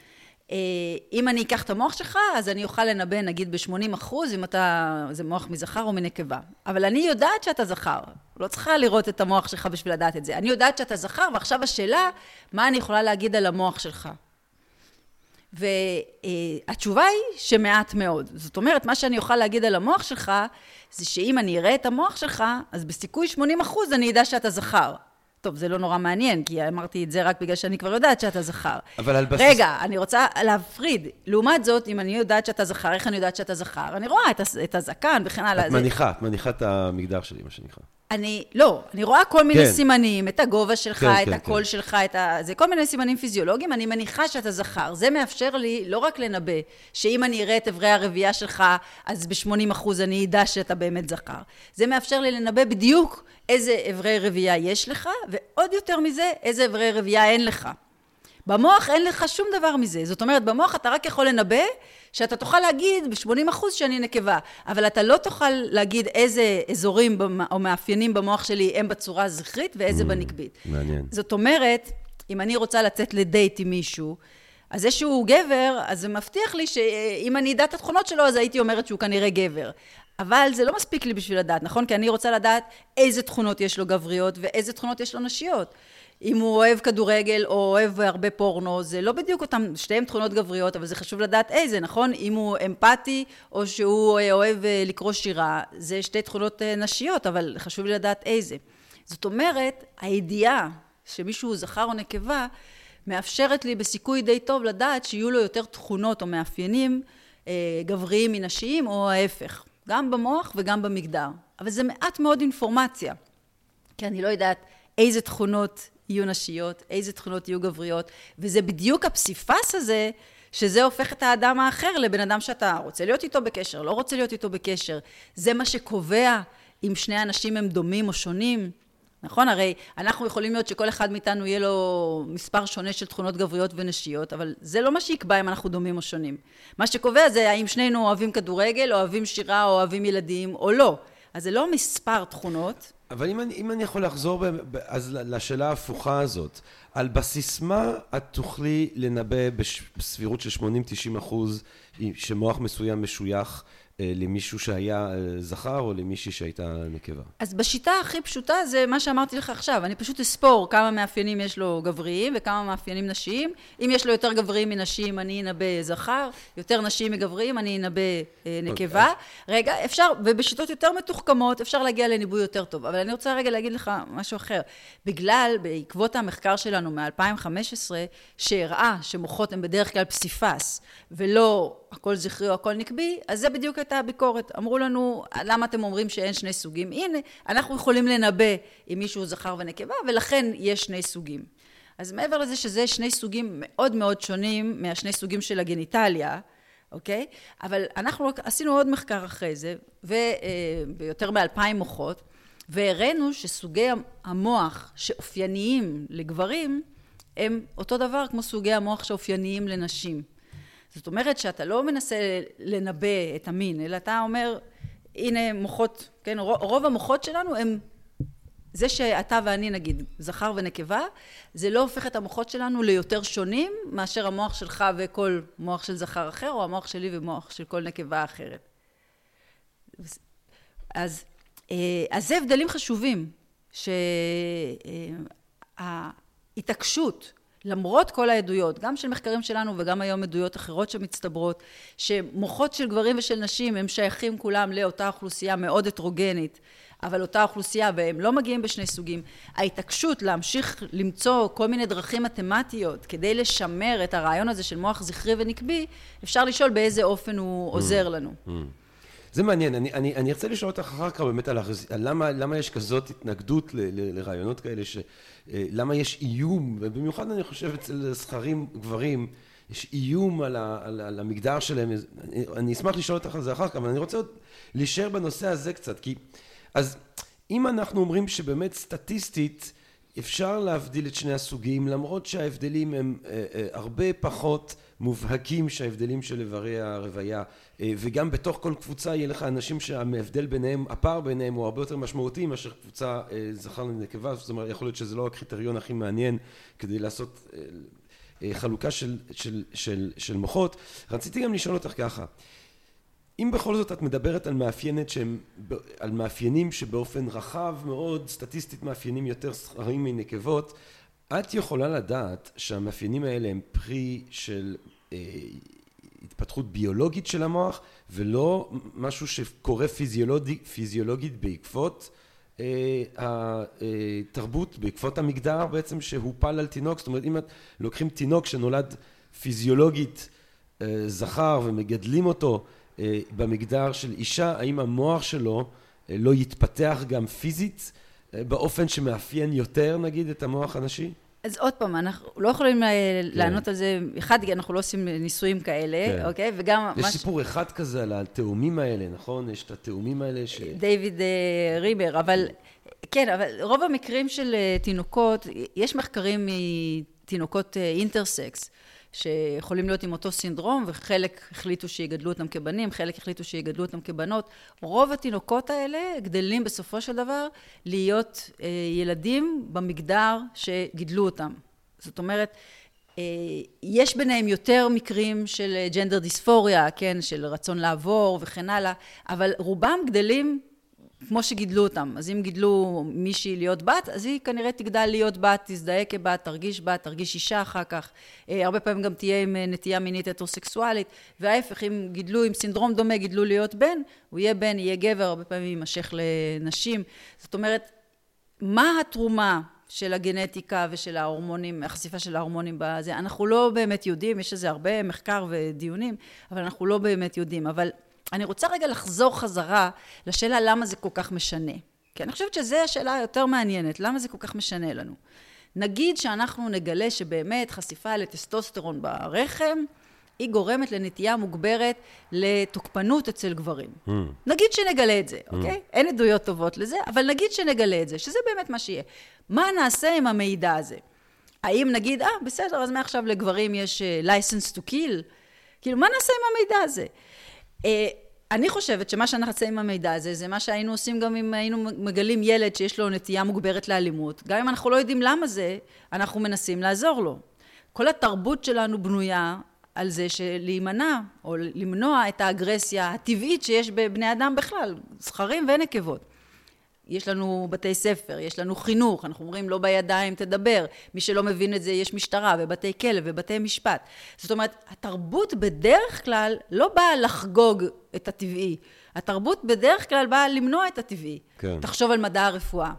אם אני אקח את המוח שלך, אז אני אוכל לנבא נגיד ב-80 אחוז, אם אתה, זה מוח מזכר או מנקבה. אבל אני יודעת שאתה זכר. לא צריכה לראות את המוח שלך בשביל לדעת את זה. אני יודעת שאתה זכר, ועכשיו השאלה, מה אני יכולה להגיד על המוח שלך? והתשובה היא שמעט מאוד. זאת אומרת, מה שאני אוכל להגיד על המוח שלך, זה שאם אני אראה את המוח שלך, אז בסיכוי 80 אחוז אני אדע שאתה זכר. טוב, זה לא נורא מעניין, כי אמרתי את זה רק בגלל שאני כבר יודעת שאתה זכר. אבל על בסיס... רגע, אני רוצה להפריד. לעומת זאת, אם אני יודעת שאתה זכר, איך אני יודעת שאתה זכר? אני רואה את, את הזקן וכן הלאה. את מניחה, את מניחה את המגדר שלי, מה שנקרא. אני, לא, אני רואה כל מיני כן. סימנים, את הגובה שלך, כן, את כן, הקול כן. שלך, את ה... זה כל מיני סימנים פיזיולוגיים, אני מניחה שאתה זכר. זה מאפשר לי לא רק לנבא, שאם אני אראה את אברי הרבייה שלך, אז ב-80 אחוז אני אדע שאתה באמת זכר. זה מאפשר לי לנבא בדיוק איזה אברי רבייה יש לך, ועוד יותר מזה, איזה אברי רבייה אין לך. במוח אין לך שום דבר מזה. זאת אומרת, במוח אתה רק יכול לנבא שאתה תוכל להגיד ב-80 אחוז שאני נקבה, אבל אתה לא תוכל להגיד איזה אזורים או מאפיינים במוח שלי הם בצורה הזכרית ואיזה mm, בנקבית. מעניין. זאת אומרת, אם אני רוצה לצאת לדייט עם מישהו, אז זה שהוא גבר, אז זה מבטיח לי שאם אני אדע את התכונות שלו, אז הייתי אומרת שהוא כנראה גבר. אבל זה לא מספיק לי בשביל לדעת, נכון? כי אני רוצה לדעת איזה תכונות יש לו גבריות ואיזה תכונות יש לו נשיות. אם הוא אוהב כדורגל או אוהב הרבה פורנו, זה לא בדיוק אותם, שתיהם תכונות גבריות, אבל זה חשוב לדעת איזה, נכון? אם הוא אמפתי או שהוא אוהב אה, לקרוא שירה, זה שתי תכונות אה, נשיות, אבל חשוב לי לדעת איזה. זאת אומרת, הידיעה שמישהו זכר או נקבה, מאפשרת לי בסיכוי די טוב לדעת שיהיו לו יותר תכונות או מאפיינים אה, גבריים מנשיים, או ההפך, גם במוח וגם במגדר. אבל זה מעט מאוד אינפורמציה, כי אני לא יודעת איזה תכונות יהיו נשיות, איזה תכונות יהיו גבריות, וזה בדיוק הפסיפס הזה, שזה הופך את האדם האחר לבן אדם שאתה רוצה להיות איתו בקשר, לא רוצה להיות איתו בקשר. זה מה שקובע אם שני אנשים הם דומים או שונים. נכון? הרי אנחנו יכולים להיות שכל אחד מאיתנו יהיה לו מספר שונה של תכונות גבריות ונשיות, אבל זה לא מה שיקבע אם אנחנו דומים או שונים. מה שקובע זה האם שנינו אוהבים כדורגל, אוהבים שירה, או אוהבים ילדים, או לא. אז זה לא מספר תכונות. אבל אם אני, אם אני יכול לחזור ב, ב, אז לשאלה ההפוכה הזאת, על בסיס מה את תוכלי לנבא בסבירות של 80-90 אחוז שמוח מסוים משוייך למישהו שהיה אה, זכר או למישהי שהייתה נקבה. אז בשיטה הכי פשוטה זה מה שאמרתי לך עכשיו, אני פשוט אספור כמה מאפיינים יש לו גבריים וכמה מאפיינים נשיים. אם יש לו יותר גבריים מנשים, אני אנבא זכר, יותר נשים מגבריים, אני אנבא אה, נקבה. Okay. אוקיי. רגע, אפשר, ובשיטות יותר מתוחכמות אפשר להגיע לניבוי יותר טוב. אבל אני רוצה רגע להגיד לך משהו אחר. בגלל, בעקבות המחקר שלנו מ-2015, שהראה שמוחות הם בדרך כלל פסיפס, ולא הכל זכרי או הכל נקבי, אז זה בדיוק הייתה הביקורת. אמרו לנו, למה אתם אומרים שאין שני סוגים? הנה, אנחנו יכולים לנבא אם מישהו זכר ונקבה, ולכן יש שני סוגים. אז מעבר לזה שזה שני סוגים מאוד מאוד שונים מהשני סוגים של הגניטליה, אוקיי? אבל אנחנו עשינו עוד מחקר אחרי זה, וביותר אה, מאלפיים מוחות, והראינו שסוגי המוח שאופייניים לגברים, הם אותו דבר כמו סוגי המוח שאופייניים לנשים. זאת אומרת שאתה לא מנסה לנבא את המין, אלא אתה אומר, הנה מוחות, כן, רוב המוחות שלנו הם, זה שאתה ואני נגיד, זכר ונקבה, זה לא הופך את המוחות שלנו ליותר שונים מאשר המוח שלך וכל מוח של זכר אחר, או המוח שלי ומוח של כל נקבה אחרת. אז, אה, אז זה הבדלים חשובים, שההתעקשות למרות כל העדויות, גם של מחקרים שלנו וגם היום עדויות אחרות שמצטברות, שמוחות של גברים ושל נשים הם שייכים כולם לאותה אוכלוסייה מאוד הטרוגנית, אבל אותה אוכלוסייה והם לא מגיעים בשני סוגים. ההתעקשות להמשיך למצוא כל מיני דרכים מתמטיות כדי לשמר את הרעיון הזה של מוח זכרי ונקבי, אפשר לשאול באיזה אופן הוא עוזר לנו. Mm. זה מעניין, אני, אני, אני ארצה לשאול אותך אחר כך באמת על, למה, למה יש כזאת התנגדות ל, ל, לרעיונות כאלה, ש, אה, למה יש איום, ובמיוחד אני חושב אצל זכרים גברים, יש איום על, ה, על, על המגדר שלהם, אני, אני אשמח לשאול אותך על זה אחר כך, אבל אני רוצה עוד להישאר בנושא הזה קצת, כי אז אם אנחנו אומרים שבאמת סטטיסטית אפשר להבדיל את שני הסוגים, למרות שההבדלים הם אה, אה, הרבה פחות מובהקים שההבדלים של איברי הרוויה אה, וגם בתוך כל קבוצה יהיה לך אנשים שההבדל ביניהם, הפער ביניהם הוא הרבה יותר משמעותי מאשר קבוצה אה, זכר לנקבה, זאת אומרת יכול להיות שזה לא הקריטריון הכי מעניין כדי לעשות אה, חלוקה של, של, של, של מוחות. רציתי גם לשאול אותך ככה, אם בכל זאת את מדברת על מאפיינת שהם, על מאפיינים שבאופן רחב מאוד, סטטיסטית מאפיינים יותר זכרים מנקבות, את יכולה לדעת שהמאפיינים האלה הם פרי של אה, התפתחות ביולוגית של המוח ולא משהו שקורה פיזיולוגית, פיזיולוגית בעקבות התרבות בעקבות המגדר בעצם שהופל על תינוק, זאת אומרת אם לוקחים תינוק שנולד פיזיולוגית זכר ומגדלים אותו במגדר של אישה, האם המוח שלו לא יתפתח גם פיזית באופן שמאפיין יותר נגיד את המוח הנשי? אז עוד פעם, אנחנו לא יכולים כן. לענות על זה, אחד, כי אנחנו לא עושים ניסויים כאלה, כן. אוקיי? וגם... יש סיפור ש... אחד כזה על התאומים האלה, נכון? יש את התאומים האלה ש... דיוויד uh, ריבר, אבל כן, אבל רוב המקרים של תינוקות, יש מחקרים מתינוקות אינטרסקס. שיכולים להיות עם אותו סינדרום, וחלק החליטו שיגדלו אותם כבנים, חלק החליטו שיגדלו אותם כבנות. רוב התינוקות האלה גדלים בסופו של דבר להיות אה, ילדים במגדר שגידלו אותם. זאת אומרת, אה, יש ביניהם יותר מקרים של ג'נדר דיספוריה, כן, של רצון לעבור וכן הלאה, אבל רובם גדלים כמו שגידלו אותם. אז אם גידלו מישהי להיות בת, אז היא כנראה תגדל להיות בת, תזדהה כבת, תרגיש בת, תרגיש אישה אחר כך. אה, הרבה פעמים גם תהיה עם אה, נטייה מינית הטרוסקסואלית, וההפך, אם גידלו עם סינדרום דומה, גידלו להיות בן, הוא יהיה בן, יהיה גבר, הרבה פעמים יימשך לנשים. זאת אומרת, מה התרומה של הגנטיקה ושל ההורמונים, החשיפה של ההורמונים בזה? אנחנו לא באמת יודעים, יש לזה הרבה מחקר ודיונים, אבל אנחנו לא באמת יודעים. אבל אני רוצה רגע לחזור חזרה לשאלה למה זה כל כך משנה. כי אני חושבת שזו השאלה היותר מעניינת, למה זה כל כך משנה לנו. נגיד שאנחנו נגלה שבאמת חשיפה לטסטוסטרון ברחם, היא גורמת לנטייה מוגברת לתוקפנות אצל גברים. Mm. נגיד שנגלה את זה, mm. אוקיי? אין עדויות טובות לזה, אבל נגיד שנגלה את זה, שזה באמת מה שיהיה. מה נעשה עם המידע הזה? האם נגיד, אה, בסדר, אז מעכשיו לגברים יש uh, license to kill? כאילו, מה נעשה עם המידע הזה? אה, אני חושבת שמה שאנחנו נעשה עם המידע הזה, זה מה שהיינו עושים גם אם היינו מגלים ילד שיש לו נטייה מוגברת לאלימות. גם אם אנחנו לא יודעים למה זה, אנחנו מנסים לעזור לו. כל התרבות שלנו בנויה על זה שלהימנע, או למנוע את האגרסיה הטבעית שיש בבני אדם בכלל, זכרים ונקבות. יש לנו בתי ספר, יש לנו חינוך, אנחנו אומרים לא בידיים תדבר, מי שלא מבין את זה יש משטרה ובתי כלא ובתי משפט. זאת אומרת, התרבות בדרך כלל לא באה לחגוג את הטבעי, התרבות בדרך כלל באה למנוע את הטבעי. כן. תחשוב על מדע הרפואה.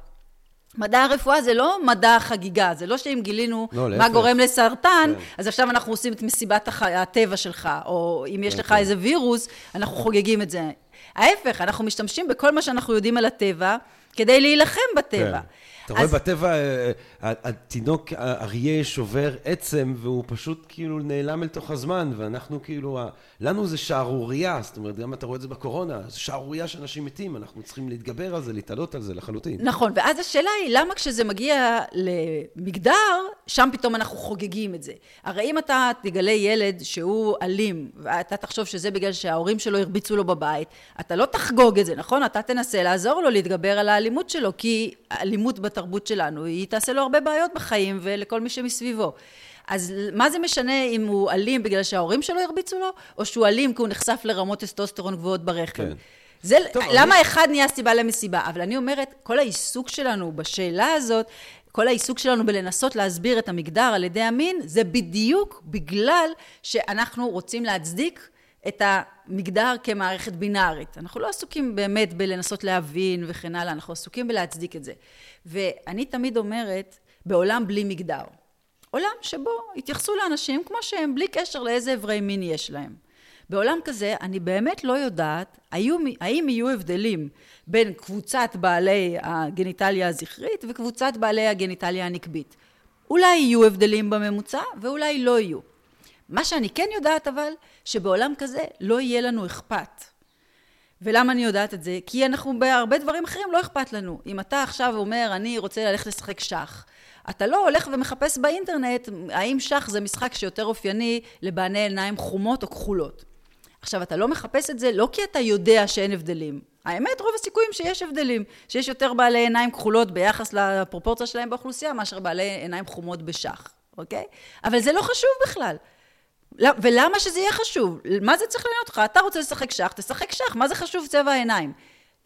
מדע הרפואה זה לא מדע חגיגה, זה לא שאם גילינו לא, מה להפך. גורם לסרטן, כן. אז עכשיו אנחנו עושים את מסיבת הח... הטבע שלך, או אם יש כן, לך כן. איזה וירוס, אנחנו חוגגים את זה. ההפך, אנחנו משתמשים בכל מה שאנחנו יודעים על הטבע, כדי להילחם בטבע. כן. אתה רואה בטבע, אה, אה, התינוק אריה שובר עצם, והוא פשוט כאילו נעלם אל תוך הזמן, ואנחנו כאילו, לנו זה שערורייה, זאת אומרת, גם אתה רואה את זה בקורונה, זה שערורייה שאנשים מתים, אנחנו צריכים להתגבר על זה, להתעלות על זה לחלוטין. נכון, ואז השאלה היא, למה כשזה מגיע למגדר, שם פתאום אנחנו חוגגים את זה? הרי אם אתה תגלה ילד שהוא אלים, ואתה תחשוב שזה בגלל שההורים שלו הרביצו לו בבית, אתה לא תחגוג את זה, נכון? אתה תנסה לעזור לו להתגבר על האלימות שלו, כי אלימות בתרבות שלנו, היא תעשה לו הרבה בעיות בחיים ולכל מי שמסביבו. אז מה זה משנה אם הוא אלים בגלל שההורים שלו הרביצו לו, או שהוא אלים כי הוא נחשף לרמות טסטוסטרון גבוהות ברחם? כן. זה, טוב, למה אני... אחד נהיה סיבה למסיבה? אבל אני אומרת, כל העיסוק שלנו בשאלה הזאת, כל העיסוק שלנו בלנסות להסביר את המגדר על ידי המין, זה בדיוק בגלל שאנחנו רוצים להצדיק את המגדר כמערכת בינארית. אנחנו לא עסוקים באמת בלנסות להבין וכן הלאה, אנחנו עסוקים בלהצדיק את זה. ואני תמיד אומרת, בעולם בלי מגדר. עולם שבו יתייחסו לאנשים כמו שהם, בלי קשר לאיזה אברי מין יש להם. בעולם כזה, אני באמת לא יודעת היו, האם יהיו הבדלים בין קבוצת בעלי הגניטליה הזכרית וקבוצת בעלי הגניטליה הנקבית. אולי יהיו הבדלים בממוצע ואולי לא יהיו. מה שאני כן יודעת אבל, שבעולם כזה לא יהיה לנו אכפת. ולמה אני יודעת את זה? כי אנחנו בהרבה דברים אחרים לא אכפת לנו. אם אתה עכשיו אומר, אני רוצה ללכת לשחק שח, אתה לא הולך ומחפש באינטרנט האם שח זה משחק שיותר אופייני לבעלי עיניים חומות או כחולות. עכשיו, אתה לא מחפש את זה לא כי אתה יודע שאין הבדלים. האמת, רוב הסיכויים שיש הבדלים, שיש יותר בעלי עיניים כחולות ביחס לפרופורציה שלהם באוכלוסייה, מאשר בעלי עיניים חומות בשח, אוקיי? אבל זה לא חשוב בכלל. ולמה שזה יהיה חשוב? מה זה צריך לעניין אותך? אתה רוצה לשחק שח, תשחק שח, מה זה חשוב צבע העיניים?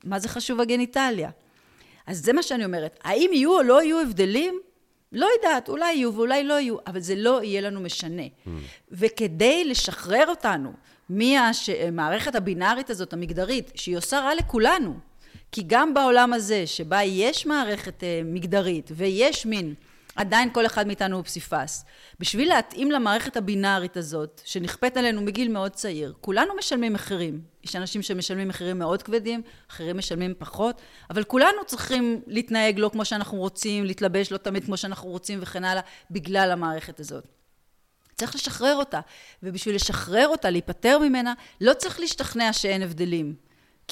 מה זה חשוב הגניטליה? אז זה מה שאני אומרת. האם יהיו או לא יהיו הבדלים? לא יודעת, אולי יהיו ואולי לא יהיו, אבל זה לא יהיה לנו משנה. Mm. וכדי לשחרר אותנו מהמערכת הבינארית הזאת, המגדרית, שהיא עושה רע לכולנו, כי גם בעולם הזה, שבה יש מערכת אה, מגדרית ויש מין, עדיין כל אחד מאיתנו הוא פסיפס. בשביל להתאים למערכת הבינארית הזאת, שנכפית עלינו מגיל מאוד צעיר, כולנו משלמים מחירים. יש אנשים שמשלמים מחירים מאוד כבדים, אחרים משלמים פחות, אבל כולנו צריכים להתנהג לא כמו שאנחנו רוצים, להתלבש לא תמיד כמו שאנחנו רוצים וכן הלאה, בגלל המערכת הזאת. צריך לשחרר אותה, ובשביל לשחרר אותה, להיפטר ממנה, לא צריך להשתכנע שאין הבדלים.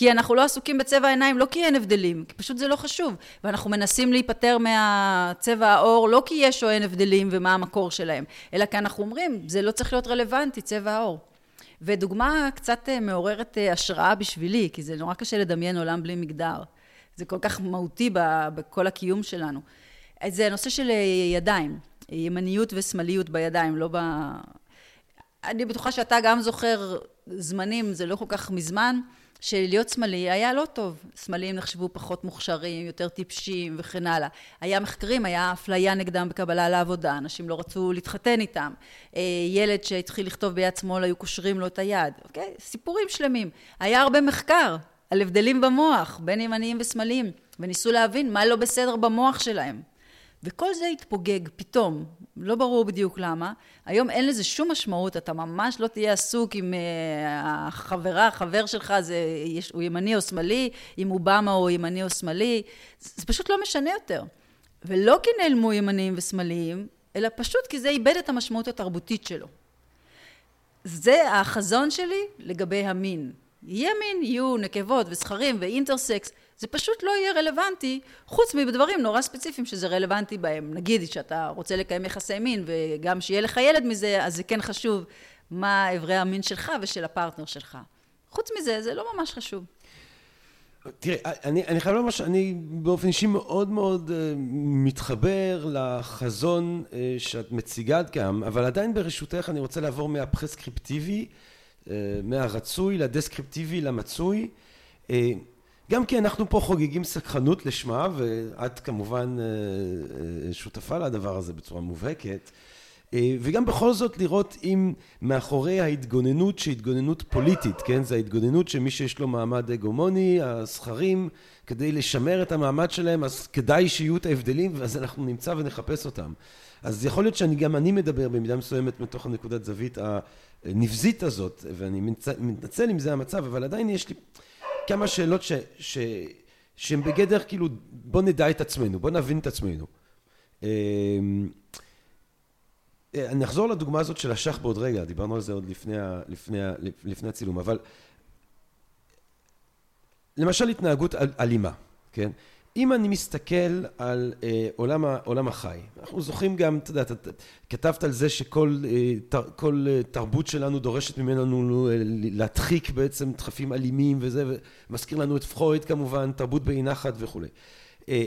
כי אנחנו לא עסוקים בצבע העיניים, לא כי אין הבדלים, כי פשוט זה לא חשוב. ואנחנו מנסים להיפטר מהצבע העור, לא כי יש או אין הבדלים ומה המקור שלהם, אלא כי אנחנו אומרים, זה לא צריך להיות רלוונטי, צבע העור. ודוגמה קצת אה, מעוררת אה, השראה בשבילי, כי זה נורא קשה לדמיין עולם בלי מגדר. זה כל כך מהותי בכל הקיום שלנו. זה הנושא של אה, ידיים, ימניות ושמאליות בידיים, לא ב... אני בטוחה שאתה גם זוכר זמנים, זה לא כל כך מזמן, שלהיות שמאלי היה לא טוב. שמאליים נחשבו פחות מוכשרים, יותר טיפשים וכן הלאה. היה מחקרים, היה אפליה נגדם בקבלה לעבודה, אנשים לא רצו להתחתן איתם. אה, ילד שהתחיל לכתוב ביד שמאל, היו קושרים לו את היד. אוקיי? סיפורים שלמים. היה הרבה מחקר על הבדלים במוח, בין ימניים ושמאליים, וניסו להבין מה לא בסדר במוח שלהם. וכל זה התפוגג פתאום, לא ברור בדיוק למה. היום אין לזה שום משמעות, אתה ממש לא תהיה עסוק אם אה, החברה, החבר שלך, זה, יש, הוא ימני או שמאלי, אם אובמה הוא ימני או שמאלי, זה פשוט לא משנה יותר. ולא כי נעלמו ימניים ושמאליים, אלא פשוט כי זה איבד את המשמעות התרבותית שלו. זה החזון שלי לגבי המין. יהיה מין, יהיו נקבות וזכרים ואינטרסקס, זה פשוט לא יהיה רלוונטי, חוץ מבדברים נורא ספציפיים שזה רלוונטי בהם. נגיד שאתה רוצה לקיים יחסי מין וגם שיהיה לך ילד מזה, אז זה כן חשוב מה אברי המין שלך ושל הפרטנר שלך. חוץ מזה, זה לא ממש חשוב. תראה, אני, אני חייב לומר שאני באופן אישי מאוד מאוד uh, מתחבר לחזון uh, שאת מציגה כאן, אבל עדיין ברשותך אני רוצה לעבור מהפרסקריפטיבי, uh, מהרצוי לדסקריפטיבי למצוי. גם כי אנחנו פה חוגגים סקחנות לשמה, ואת כמובן אה, אה, שותפה לדבר הזה בצורה מובהקת, אה, וגם בכל זאת לראות אם מאחורי ההתגוננות שהיא התגוננות פוליטית, כן? זה ההתגוננות שמי שיש לו מעמד הגומוני, הזכרים, כדי לשמר את המעמד שלהם, אז כדאי שיהיו את ההבדלים, ואז אנחנו נמצא ונחפש אותם. אז יכול להיות שאני גם אני מדבר במידה מסוימת מתוך הנקודת זווית הנבזית הזאת, ואני מתנצל אם זה המצב, אבל עדיין יש לי... כמה שאלות ש, ש, שהן בגדר כאילו בוא נדע את עצמנו, בוא נבין את עצמנו. אמ, אה, אני אחזור לדוגמה הזאת של השח בעוד רגע, דיברנו על זה עוד לפני, לפני, לפני הצילום, אבל למשל התנהגות אלימה, כן? אם אני מסתכל על אה, עולם, עולם החי, אנחנו זוכרים גם, אתה יודע, כתבת על זה שכל אה, תר, כל, אה, תרבות שלנו דורשת ממנו אה, להדחיק בעצם דחפים אלימים וזה, ומזכיר לנו את פרויד כמובן, תרבות באי נחת וכולי. אה,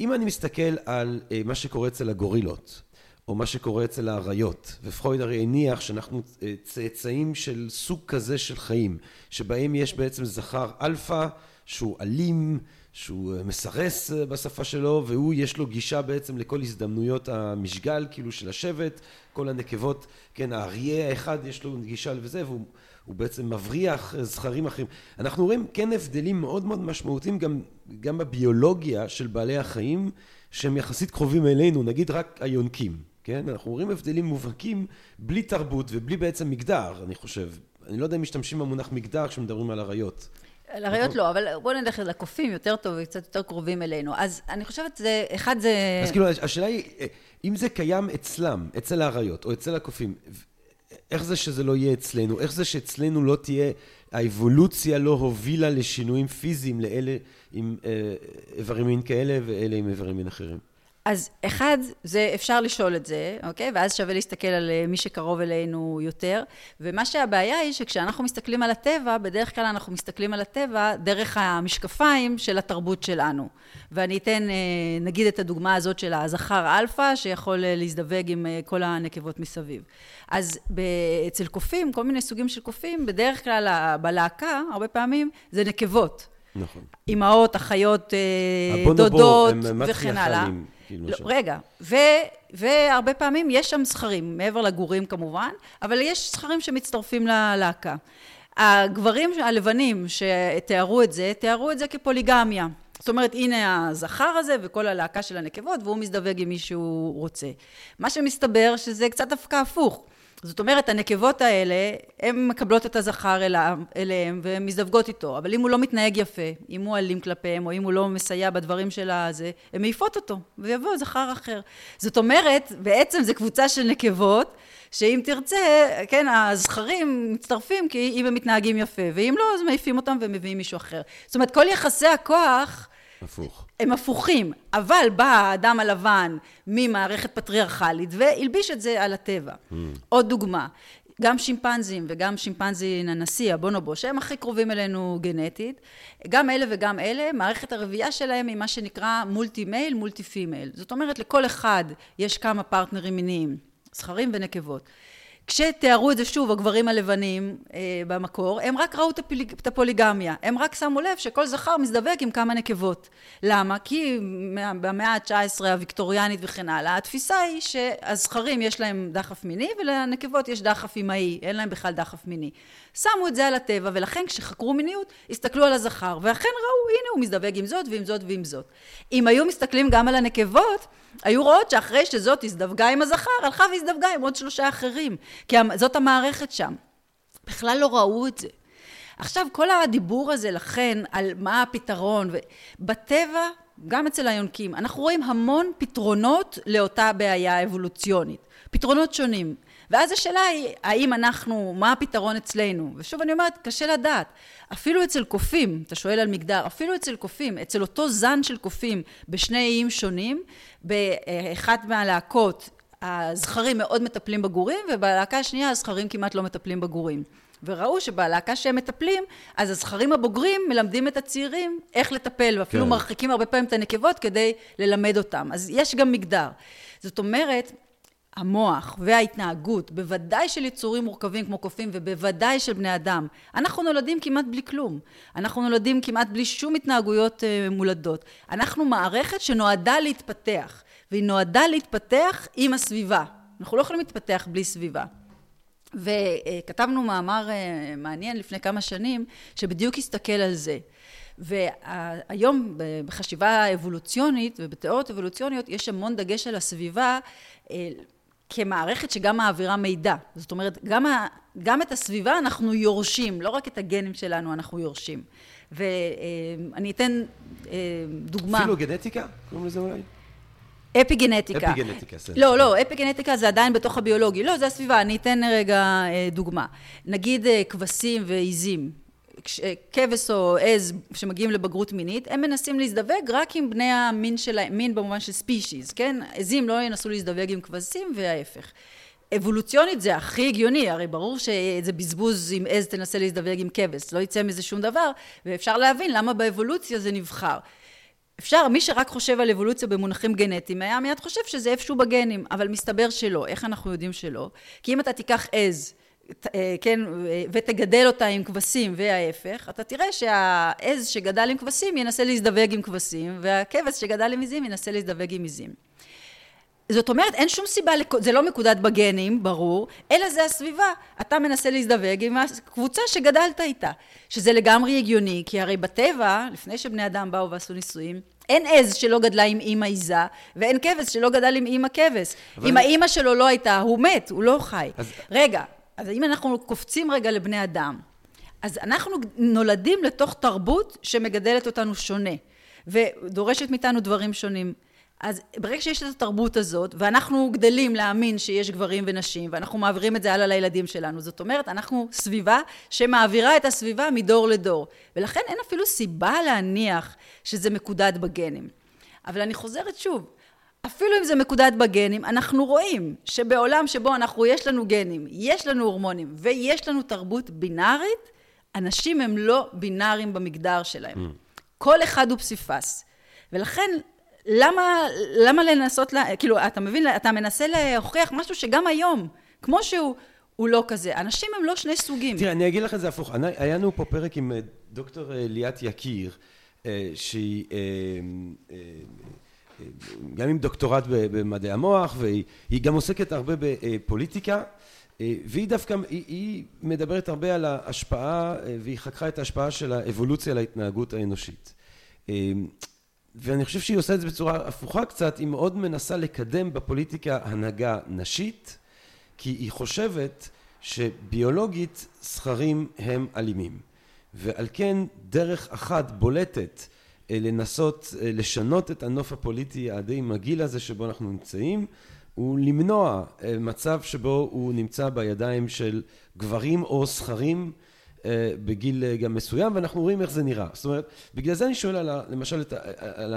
אם אני מסתכל על אה, מה שקורה אצל הגורילות, או מה שקורה אצל האריות, ופרויד הרי הניח שאנחנו אה, צאצאים של סוג כזה של חיים, שבהם יש בעצם זכר אלפא שהוא אלים, שהוא אה, מסרס אה, בשפה שלו, והוא יש לו גישה בעצם לכל הזדמנויות המשגל, כאילו של השבט, כל הנקבות, כן, האריה האחד יש לו גישה לזה, והוא בעצם מבריח אה, זכרים אחרים. אנחנו רואים כן הבדלים מאוד מאוד משמעותיים גם, גם בביולוגיה של בעלי החיים, שהם יחסית קרובים אלינו, נגיד רק היונקים, כן? אנחנו רואים הבדלים מובהקים בלי תרבות ובלי בעצם מגדר, אני חושב. אני לא יודע אם משתמשים במונח מגדר כשמדברים על אריות. לאריות נכון. לא, אבל בואו נלך לקופים יותר טוב וקצת יותר קרובים אלינו. אז אני חושבת, זה, אחד זה... אז כאילו, השאלה היא, אם זה קיים אצלם, אצל האריות או אצל הקופים, איך זה שזה לא יהיה אצלנו? איך זה שאצלנו לא תהיה, האבולוציה לא הובילה לשינויים פיזיים לאלה עם אה, איברים מין כאלה ואלה עם איברים מין אחרים? אז אחד, זה אפשר לשאול את זה, אוקיי? ואז שווה להסתכל על אה, מי שקרוב אלינו יותר. ומה שהבעיה היא שכשאנחנו מסתכלים על הטבע, בדרך כלל אנחנו מסתכלים על הטבע דרך המשקפיים של התרבות שלנו. ואני אתן, אה, נגיד את הדוגמה הזאת של הזכר אלפא, שיכול אה, להזדווג עם כל הנקבות מסביב. אז אצל קופים, כל מיני סוגים של קופים, בדרך כלל בלהקה, הרבה פעמים, זה נקבות. נכון. אימהות, אחיות, דודות וכן הלאה. כאילו לא, רגע, ו, והרבה פעמים יש שם זכרים, מעבר לגורים כמובן, אבל יש זכרים שמצטרפים ללהקה. הגברים הלבנים שתיארו את זה, תיארו את זה כפוליגמיה. זאת אומרת, הנה הזכר הזה וכל הלהקה של הנקבות, והוא מזדווג עם מי שהוא רוצה. מה שמסתבר שזה קצת דווקא הפוך. זאת אומרת, הנקבות האלה, הן מקבלות את הזכר אליהם והן מזדווגות איתו, אבל אם הוא לא מתנהג יפה, אם הוא אלים כלפיהם, או אם הוא לא מסייע בדברים של הזה, הן מעיפות אותו, ויבוא זכר אחר. זאת אומרת, בעצם זו קבוצה של נקבות, שאם תרצה, כן, הזכרים מצטרפים כי אם הם מתנהגים יפה, ואם לא, אז מעיפים אותם ומביאים מישהו אחר. זאת אומרת, כל יחסי הכוח... הפוך. הם הפוכים, אבל בא האדם הלבן ממערכת פטריארכלית והלביש את זה על הטבע. Mm. עוד דוגמה, גם שימפנזים וגם שימפנזי הננסי, הבונובו, שהם הכי קרובים אלינו גנטית, גם אלה וגם אלה, מערכת הרבייה שלהם היא מה שנקרא multi male, multi female. זאת אומרת, לכל אחד יש כמה פרטנרים מיניים, זכרים ונקבות. כשתיארו את זה שוב הגברים הלבנים אה, במקור, הם רק ראו את, הפוליג... את הפוליגמיה, הם רק שמו לב שכל זכר מזדווג עם כמה נקבות. למה? כי במאה ה-19 הוויקטוריאנית וכן הלאה, התפיסה היא שהזכרים יש להם דחף מיני ולנקבות יש דחף אימהי, אין להם בכלל דחף מיני. שמו את זה על הטבע ולכן כשחקרו מיניות הסתכלו על הזכר ואכן ראו הנה הוא מזדווג עם זאת ועם זאת ועם זאת. אם היו מסתכלים גם על הנקבות היו רואות שאחרי שזאת הזדווגה עם הזכר, הלכה והזדווגה עם עוד שלושה אחרים, כי זאת המערכת שם. בכלל לא ראו את זה. עכשיו, כל הדיבור הזה לכן על מה הפתרון, בטבע, גם אצל היונקים, אנחנו רואים המון פתרונות לאותה בעיה אבולוציונית. פתרונות שונים. ואז השאלה היא, האם אנחנו, מה הפתרון אצלנו? ושוב אני אומרת, קשה לדעת. אפילו אצל קופים, אתה שואל על מגדר, אפילו אצל קופים, אצל אותו זן של קופים בשני איים שונים, באחת מהלהקות הזכרים מאוד מטפלים בגורים, ובלהקה השנייה הזכרים כמעט לא מטפלים בגורים. וראו שבלהקה שהם מטפלים, אז הזכרים הבוגרים מלמדים את הצעירים איך לטפל, ואפילו כן. מרחיקים הרבה פעמים את הנקבות כדי ללמד אותם. אז יש גם מגדר. זאת אומרת, המוח וההתנהגות, בוודאי של יצורים מורכבים כמו קופים ובוודאי של בני אדם. אנחנו נולדים כמעט בלי כלום. אנחנו נולדים כמעט בלי שום התנהגויות uh, מולדות. אנחנו מערכת שנועדה להתפתח, והיא נועדה להתפתח עם הסביבה. אנחנו לא יכולים להתפתח בלי סביבה. וכתבנו מאמר uh, מעניין לפני כמה שנים, שבדיוק הסתכל על זה. והיום בחשיבה אבולוציונית ובתיאוריות אבולוציוניות יש המון דגש על הסביבה אה, כמערכת שגם מעבירה מידע. זאת אומרת, גם, ה, גם את הסביבה אנחנו יורשים, לא רק את הגנים שלנו אנחנו יורשים. ואני אתן אה, דוגמה. אפילו גנטיקה? קוראים לזה אולי? אפיגנטיקה. אפיגנטיקה, בסדר. לא, לא, אפיגנטיקה זה עדיין בתוך הביולוגי. לא, זה הסביבה. אני אתן רגע אה, דוגמה. נגיד אה, כבשים ועיזים. כבש או עז שמגיעים לבגרות מינית, הם מנסים להזדווג רק עם בני המין שלהם, מין במובן של ספישיז, כן? עזים לא ינסו להזדווג עם כבשים וההפך. אבולוציונית זה הכי הגיוני, הרי ברור שזה בזבוז אם עז תנסה להזדווג עם כבש, לא יצא מזה שום דבר, ואפשר להבין למה באבולוציה זה נבחר. אפשר, מי שרק חושב על אבולוציה במונחים גנטיים, היה מיד חושב שזה איפשהו בגנים, אבל מסתבר שלא. איך אנחנו יודעים שלא? כי אם אתה תיקח עז כן, ותגדל אותה עם כבשים וההפך, אתה תראה שהעז שגדל עם כבשים ינסה להזדווג עם כבשים, והכבש שגדל עם עזים ינסה להזדווג עם עזים. זאת אומרת, אין שום סיבה, זה לא מקודד בגנים, ברור, אלא זה הסביבה. אתה מנסה להזדווג עם הקבוצה שגדלת איתה, שזה לגמרי הגיוני, כי הרי בטבע, לפני שבני אדם באו ועשו ניסויים, אין עז שלא גדלה עם אימא עיזה, ואין כבש שלא גדל עם אימא כבש. אבל... אם האימא שלו לא הייתה, הוא מת, הוא לא חי. אז... רגע, אז אם אנחנו קופצים רגע לבני אדם, אז אנחנו נולדים לתוך תרבות שמגדלת אותנו שונה, ודורשת מאיתנו דברים שונים. אז ברגע שיש את התרבות הזאת, ואנחנו גדלים להאמין שיש גברים ונשים, ואנחנו מעבירים את זה הלאה לילדים שלנו, זאת אומרת, אנחנו סביבה שמעבירה את הסביבה מדור לדור. ולכן אין אפילו סיבה להניח שזה מקודד בגנים. אבל אני חוזרת שוב, אפילו אם זה מקודד בגנים, אנחנו רואים שבעולם שבו אנחנו, יש לנו גנים, יש לנו הורמונים ויש לנו תרבות בינארית, אנשים הם לא בינאריים במגדר שלהם. Mm. כל אחד הוא פסיפס. ולכן, למה, למה לנסות, לה, כאילו, אתה מבין, אתה מנסה להוכיח משהו שגם היום, כמו שהוא, הוא לא כזה. אנשים הם לא שני סוגים. תראה, אני אגיד לך את זה הפוך. היה לנו פה פרק עם אה, דוקטור אה, ליאת יקיר, אה, שהיא... גם עם דוקטורט במדעי המוח, והיא גם עוסקת הרבה בפוליטיקה, והיא דווקא, היא, היא מדברת הרבה על ההשפעה, והיא חקרה את ההשפעה של האבולוציה על ההתנהגות האנושית. ואני חושב שהיא עושה את זה בצורה הפוכה קצת, היא מאוד מנסה לקדם בפוליטיקה הנהגה נשית, כי היא חושבת שביולוגית זכרים הם אלימים. ועל כן דרך אחת בולטת אה, לנסות אה, לשנות את הנוף הפוליטי הדי מגעיל הזה שבו אנחנו נמצאים הוא למנוע אה, מצב שבו הוא נמצא בידיים של גברים או זכרים בגיל גם מסוים ואנחנו רואים איך זה נראה. זאת אומרת בגלל זה אני שואל על למשל על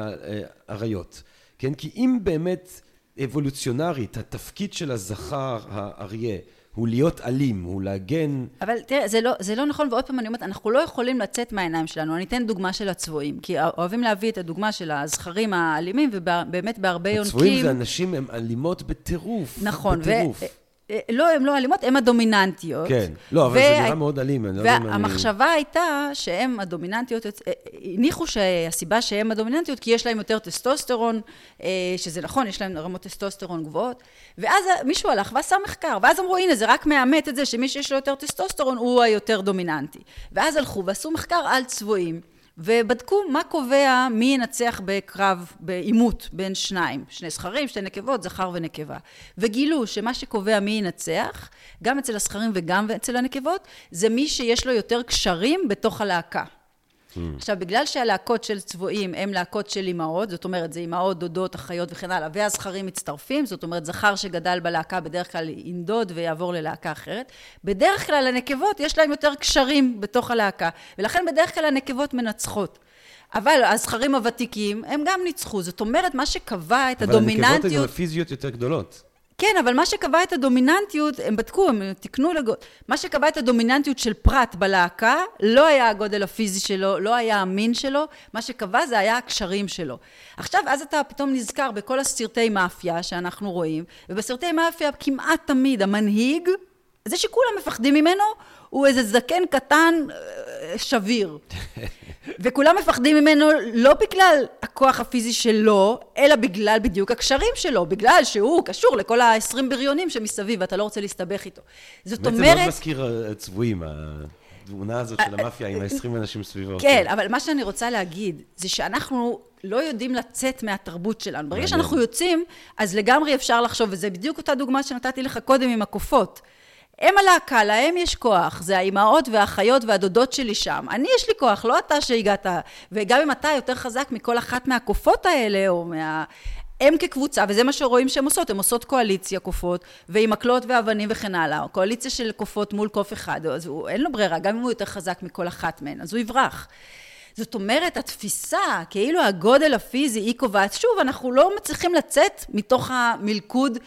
האריות כן? כי אם באמת אבולוציונרית התפקיד של הזכר האריה הוא להיות אלים, הוא להגן. אבל תראה, זה לא, זה לא נכון, ועוד פעם אני אומרת, אנחנו לא יכולים לצאת מהעיניים שלנו. אני אתן דוגמה של הצבועים, כי אוהבים להביא את הדוגמה של הזכרים האלימים, ובאמת בהרבה יונקים... הצבועים זה הנשים, הן אלימות בטירוף. נכון, בטירוף. ו... אה, לא, הן לא אלימות, הן הדומיננטיות. כן, לא, אבל ו... זה נראה מאוד אלים. לא והמחשבה אני... הייתה שהן הדומיננטיות, אה, הניחו שהסיבה שהן הדומיננטיות, כי יש להן יותר טסטוסטרון, אה, שזה נכון, יש להן רמות טסטוסטרון גבוהות, ואז מישהו הלך ועשה מחקר, ואז אמרו, הנה, זה רק מאמת את זה שמי שיש לו יותר טסטוסטרון הוא היותר דומיננטי. ואז הלכו ועשו מחקר על צבועים. ובדקו מה קובע מי ינצח בקרב, בעימות בין שניים, שני זכרים, שתי נקבות, זכר ונקבה. וגילו שמה שקובע מי ינצח, גם אצל הזכרים וגם אצל הנקבות, זה מי שיש לו יותר קשרים בתוך הלהקה. Mm. עכשיו, בגלל שהלהקות של צבועים הן להקות של אימהות, זאת אומרת, זה אימהות, דודות, אחיות וכן הלאה, והזכרים מצטרפים, זאת אומרת, זכר שגדל בלהקה בדרך כלל ינדוד ויעבור ללהקה אחרת. בדרך כלל הנקבות, יש להם יותר קשרים בתוך הלהקה, ולכן בדרך כלל הנקבות מנצחות. אבל הזכרים הוותיקים, הם גם ניצחו. זאת אומרת, מה שקבע את הדומיננטיות... אבל הנקבות הן פיזיות יותר גדולות. כן, אבל מה שקבע את הדומיננטיות, הם בדקו, הם תיקנו לגו... מה שקבע את הדומיננטיות של פרט בלהקה, לא היה הגודל הפיזי שלו, לא היה המין שלו, מה שקבע זה היה הקשרים שלו. עכשיו, אז אתה פתאום נזכר בכל הסרטי מאפיה שאנחנו רואים, ובסרטי מאפיה כמעט תמיד המנהיג, זה שכולם מפחדים ממנו, הוא איזה זקן קטן אה, שביר. וכולם מפחדים ממנו לא בגלל הכוח הפיזי שלו, אלא בגלל בדיוק הקשרים שלו, בגלל שהוא קשור לכל ה-20 בריונים שמסביב, ואתה לא רוצה להסתבך איתו. זאת אומרת... בעצם מאוד מזכיר אה, צבועים, התמונה הזאת של המאפיה עם ה-20 אנשים סביבו. כן, אבל מה שאני רוצה להגיד, זה שאנחנו לא יודעים לצאת מהתרבות שלנו. ברגע שאנחנו יוצאים, אז לגמרי אפשר לחשוב, וזה בדיוק אותה דוגמה שנתתי לך קודם עם הקופות. הם הלהקה, להם יש כוח, זה האימהות והאחיות והדודות שלי שם. אני יש לי כוח, לא אתה שהגעת. וגם אם אתה יותר חזק מכל אחת מהקופות האלה, או מה... הם כקבוצה, וזה מה שרואים שהן עושות, הן עושות קואליציה קופות, ועם מקלות ואבנים וכן הלאה, קואליציה של קופות מול קוף אחד, אז הוא, אין לו ברירה, גם אם הוא יותר חזק מכל אחת מהן, אז הוא יברח. זאת אומרת, התפיסה, כאילו הגודל הפיזי היא קובעת, שוב, אנחנו לא מצליחים לצאת מתוך המלכוד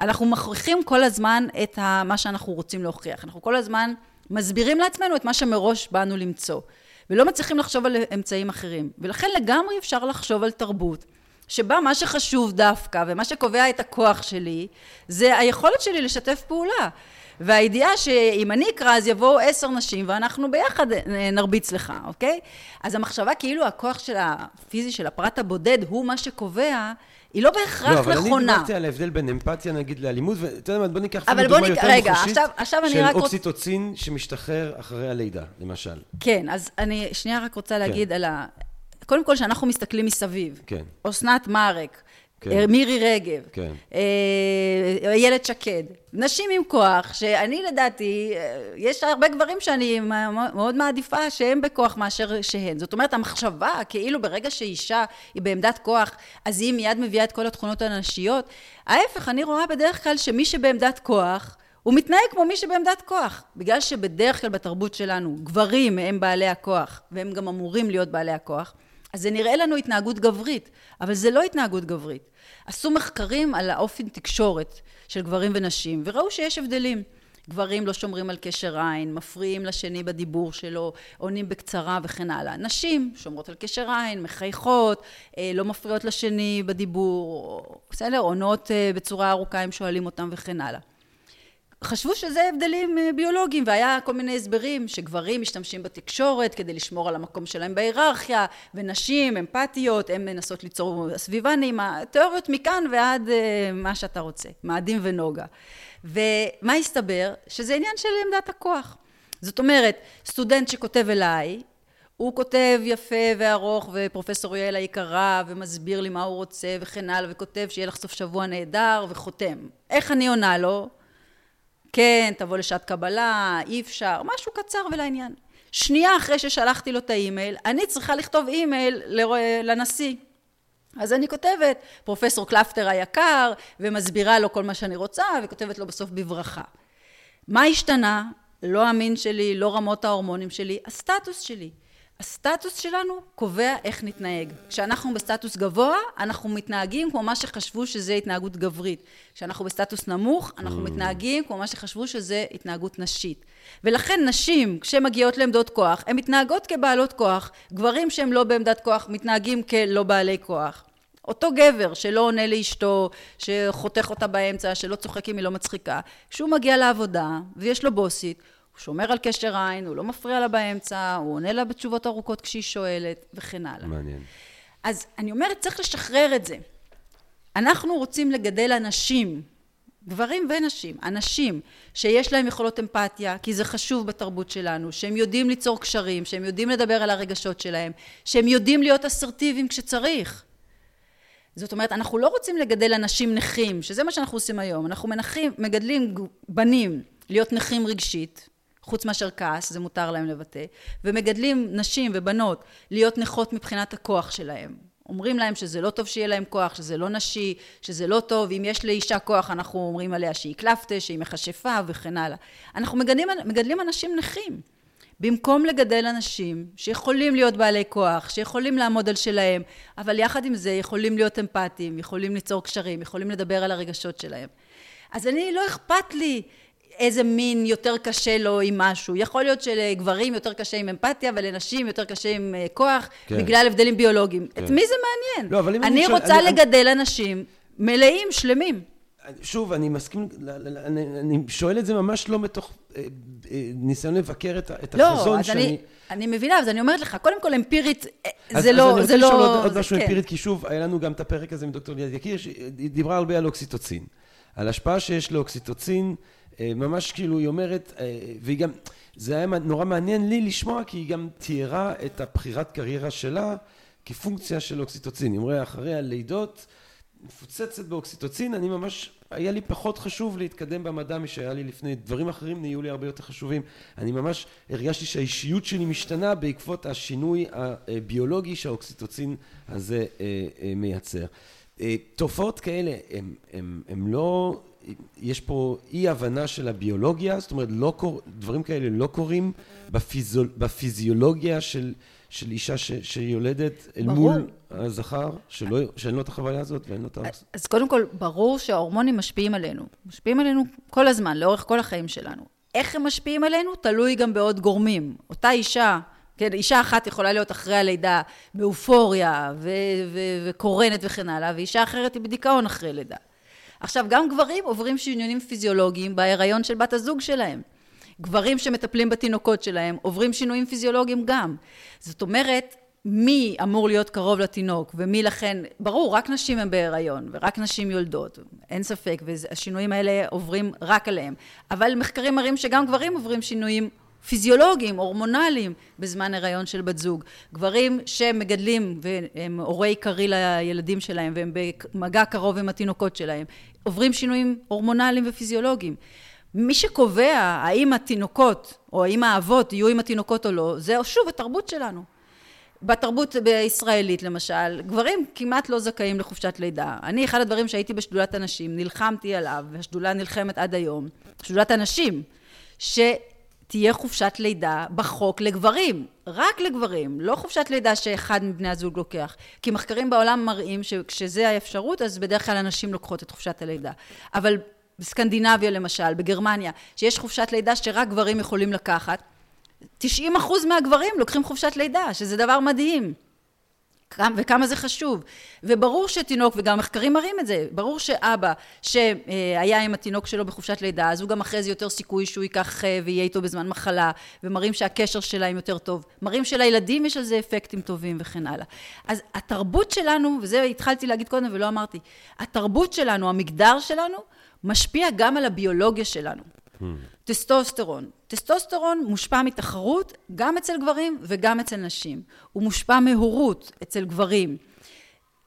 אנחנו מכריחים כל הזמן את מה שאנחנו רוצים להוכיח. אנחנו כל הזמן מסבירים לעצמנו את מה שמראש באנו למצוא, ולא מצליחים לחשוב על אמצעים אחרים. ולכן לגמרי אפשר לחשוב על תרבות. שבה מה שחשוב דווקא, ומה שקובע את הכוח שלי, זה היכולת שלי לשתף פעולה. והידיעה שאם אני אקרא אז יבואו עשר נשים ואנחנו ביחד נרביץ לך, אוקיי? אז המחשבה כאילו הכוח של הפיזי של הפרט הבודד הוא מה שקובע, היא לא בהכרח נכונה. לא, אבל נכונה. אני דיברתי על ההבדל בין אמפתיה נגיד לאלימות, ואתה יודע מה, בוא ניקח אפילו דוגמה יותר רגע, מוחשית עכשיו, עכשיו של רק אוקסיטוצין רוצ... שמשתחרר אחרי הלידה, למשל. כן, אז אני שנייה רק רוצה להגיד כן. על ה... קודם כל, שאנחנו מסתכלים מסביב. כן. אסנת מארק, כן. אה, מירי רגב, כן. אה, איילת שקד, נשים עם כוח, שאני לדעתי, אה, יש הרבה גברים שאני מאוד מעדיפה שהם בכוח מאשר שהן. זאת אומרת, המחשבה, כאילו ברגע שאישה היא בעמדת כוח, אז היא מיד מביאה את כל התכונות הנשיות. ההפך, אני רואה בדרך כלל שמי שבעמדת כוח, הוא מתנהג כמו מי שבעמדת כוח. בגלל שבדרך כלל בתרבות שלנו, גברים הם בעלי הכוח, והם גם אמורים להיות בעלי הכוח. אז זה נראה לנו התנהגות גברית, אבל זה לא התנהגות גברית. עשו מחקרים על האופן תקשורת של גברים ונשים, וראו שיש הבדלים. גברים לא שומרים על קשר עין, מפריעים לשני בדיבור שלו, עונים בקצרה וכן הלאה. נשים שומרות על קשר עין, מחייכות, אה, לא מפריעות לשני בדיבור, בסדר? עונות אה, בצורה ארוכה אם שואלים אותם וכן הלאה. חשבו שזה הבדלים אה, ביולוגיים, והיה כל מיני הסברים שגברים משתמשים בתקשורת כדי לשמור על המקום שלהם בהיררכיה, ונשים אמפתיות, הן מנסות ליצור סביבה נעימה, תיאוריות מכאן ועד אה, מה שאתה רוצה, מאדים ונוגה. ומה הסתבר? שזה עניין של עמדת הכוח. זאת אומרת, סטודנט שכותב אליי, הוא כותב יפה וארוך, ופרופסור יעל היקרה, ומסביר לי מה הוא רוצה וכן הלאה, וכותב שיהיה לך סוף שבוע נהדר, וחותם. איך אני עונה לו? כן, תבוא לשעת קבלה, אי אפשר, משהו קצר ולעניין. שנייה אחרי ששלחתי לו את האימייל, אני צריכה לכתוב אימייל לנשיא. אז אני כותבת, פרופסור קלפטר היקר, ומסבירה לו כל מה שאני רוצה, וכותבת לו בסוף בברכה. מה השתנה? לא המין שלי, לא רמות ההורמונים שלי, הסטטוס שלי. הסטטוס שלנו קובע איך נתנהג. כשאנחנו בסטטוס גבוה, אנחנו מתנהגים כמו מה שחשבו שזה התנהגות גברית. כשאנחנו בסטטוס נמוך, אנחנו mm. מתנהגים כמו מה שחשבו שזה התנהגות נשית. ולכן נשים, כשמגיעות לעמדות כוח, הן מתנהגות כבעלות כוח. גברים שהם לא בעמדת כוח, מתנהגים כלא בעלי כוח. אותו גבר שלא עונה לאשתו, שחותך אותה באמצע, שלא צוחק אם היא לא מצחיקה, כשהוא מגיע לעבודה ויש לו בוסית, הוא שומר על קשר עין, הוא לא מפריע לה באמצע, הוא עונה לה בתשובות ארוכות כשהיא שואלת, וכן הלאה. מעניין. אז אני אומרת, צריך לשחרר את זה. אנחנו רוצים לגדל אנשים, גברים ונשים, אנשים שיש להם יכולות אמפתיה, כי זה חשוב בתרבות שלנו, שהם יודעים ליצור קשרים, שהם יודעים לדבר על הרגשות שלהם, שהם יודעים להיות אסרטיביים כשצריך. זאת אומרת, אנחנו לא רוצים לגדל אנשים נכים, שזה מה שאנחנו עושים היום. אנחנו מנחים, מגדלים בנים להיות נכים רגשית, חוץ מאשר כעס, זה מותר להם לבטא, ומגדלים נשים ובנות להיות נכות מבחינת הכוח שלהם. אומרים להם שזה לא טוב שיהיה להם כוח, שזה לא נשי, שזה לא טוב, אם יש לאישה כוח אנחנו אומרים עליה שהיא קלפטה, שהיא מכשפה וכן הלאה. אנחנו מגדלים, מגדלים אנשים נכים. במקום לגדל אנשים שיכולים להיות בעלי כוח, שיכולים לעמוד על שלהם, אבל יחד עם זה יכולים להיות אמפתיים, יכולים ליצור קשרים, יכולים לדבר על הרגשות שלהם. אז אני, לא אכפת לי איזה מין יותר קשה לו עם משהו. יכול להיות שלגברים יותר קשה עם אמפתיה, ולנשים יותר קשה עם אה, כוח, כן. בגלל הבדלים ביולוגיים. כן. את מי זה מעניין? לא, אבל אם אני, אני רוצה אני, לגדל אני... אנשים מלאים, שלמים. שוב, אני מסכים, אני, אני שואל את זה ממש לא מתוך אה, אה, ניסיון לבקר את, את לא, החזון שאני... לא, אז אני מבינה, אז אני אומרת לך, קודם כל אמפירית, אז, זה אז לא... אז אני רוצה לשאול לא... עוד, עוד משהו כן. אמפירית, כי שוב, היה לנו גם את הפרק הזה עם דוקטור ליאת יקיר, שהיא דיברה הרבה על אוקסיטוצין. על השפעה שיש לאוקסיטוצין. אה, ממש כאילו היא אומרת, אה, והיא גם, זה היה נורא מעניין לי לשמוע כי היא גם תיארה את הבחירת קריירה שלה כפונקציה של אוקסיטוצין. היא אומרת, אחרי הלידות מפוצצת באוקסיטוצין, אני ממש, היה לי פחות חשוב להתקדם במדע משהיה לי לפני, דברים אחרים נהיו לי הרבה יותר חשובים. אני ממש הרגשתי שהאישיות שלי משתנה בעקבות השינוי הביולוגי שהאוקסיטוצין הזה אה, מייצר. תופעות כאלה הן לא יש פה אי הבנה של הביולוגיה, זאת אומרת לא קור, דברים כאלה לא קורים בפיזיול, בפיזיולוגיה של, של אישה ש, שיולדת אל ברור. מול הזכר, שלא, שאין לו את החוויה הזאת ואין לו את ה... אז קודם כל, ברור שההורמונים משפיעים עלינו. משפיעים עלינו כל הזמן, לאורך כל החיים שלנו. איך הם משפיעים עלינו? תלוי גם בעוד גורמים. אותה אישה, כן, אישה אחת יכולה להיות אחרי הלידה באופוריה וקורנת וכן הלאה, ואישה אחרת היא בדיכאון אחרי לידה. עכשיו, גם גברים עוברים שינויים פיזיולוגיים בהיריון של בת הזוג שלהם. גברים שמטפלים בתינוקות שלהם עוברים שינויים פיזיולוגיים גם. זאת אומרת, מי אמור להיות קרוב לתינוק ומי לכן, ברור, רק נשים הם בהיריון ורק נשים יולדות, אין ספק, והשינויים האלה עוברים רק עליהם. אבל מחקרים מראים שגם גברים עוברים שינויים פיזיולוגיים, הורמונליים, בזמן הריון של בת זוג. גברים שמגדלים והם הורי עיקרי לילדים שלהם והם במגע קרוב עם התינוקות שלהם, עוברים שינויים הורמונליים ופיזיולוגיים. מי שקובע האם התינוקות או האם האבות יהיו עם התינוקות או לא, זה שוב התרבות שלנו. בתרבות הישראלית למשל, גברים כמעט לא זכאים לחופשת לידה. אני, אחד הדברים שהייתי בשדולת הנשים, נלחמתי עליו, והשדולה נלחמת עד היום, שדולת הנשים, ש... תהיה חופשת לידה בחוק לגברים, רק לגברים, לא חופשת לידה שאחד מבני הזוג לוקח. כי מחקרים בעולם מראים שכשזה האפשרות, אז בדרך כלל הנשים לוקחות את חופשת הלידה. אבל בסקנדינביה למשל, בגרמניה, שיש חופשת לידה שרק גברים יכולים לקחת, 90% מהגברים לוקחים חופשת לידה, שזה דבר מדהים. וכמה זה חשוב. וברור שתינוק, וגם מחקרים מראים את זה, ברור שאבא שהיה עם התינוק שלו בחופשת לידה, אז הוא גם אחרי זה יותר סיכוי שהוא ייקח אה, ויהיה איתו בזמן מחלה, ומראים שהקשר שלהם יותר טוב. מראים שלילדים יש על זה אפקטים טובים וכן הלאה. אז התרבות שלנו, וזה התחלתי להגיד קודם ולא אמרתי, התרבות שלנו, המגדר שלנו, משפיע גם על הביולוגיה שלנו. Hmm. טסטוסטרון. טסטוסטרון מושפע מתחרות גם אצל גברים וגם אצל נשים. הוא מושפע מהורות אצל גברים.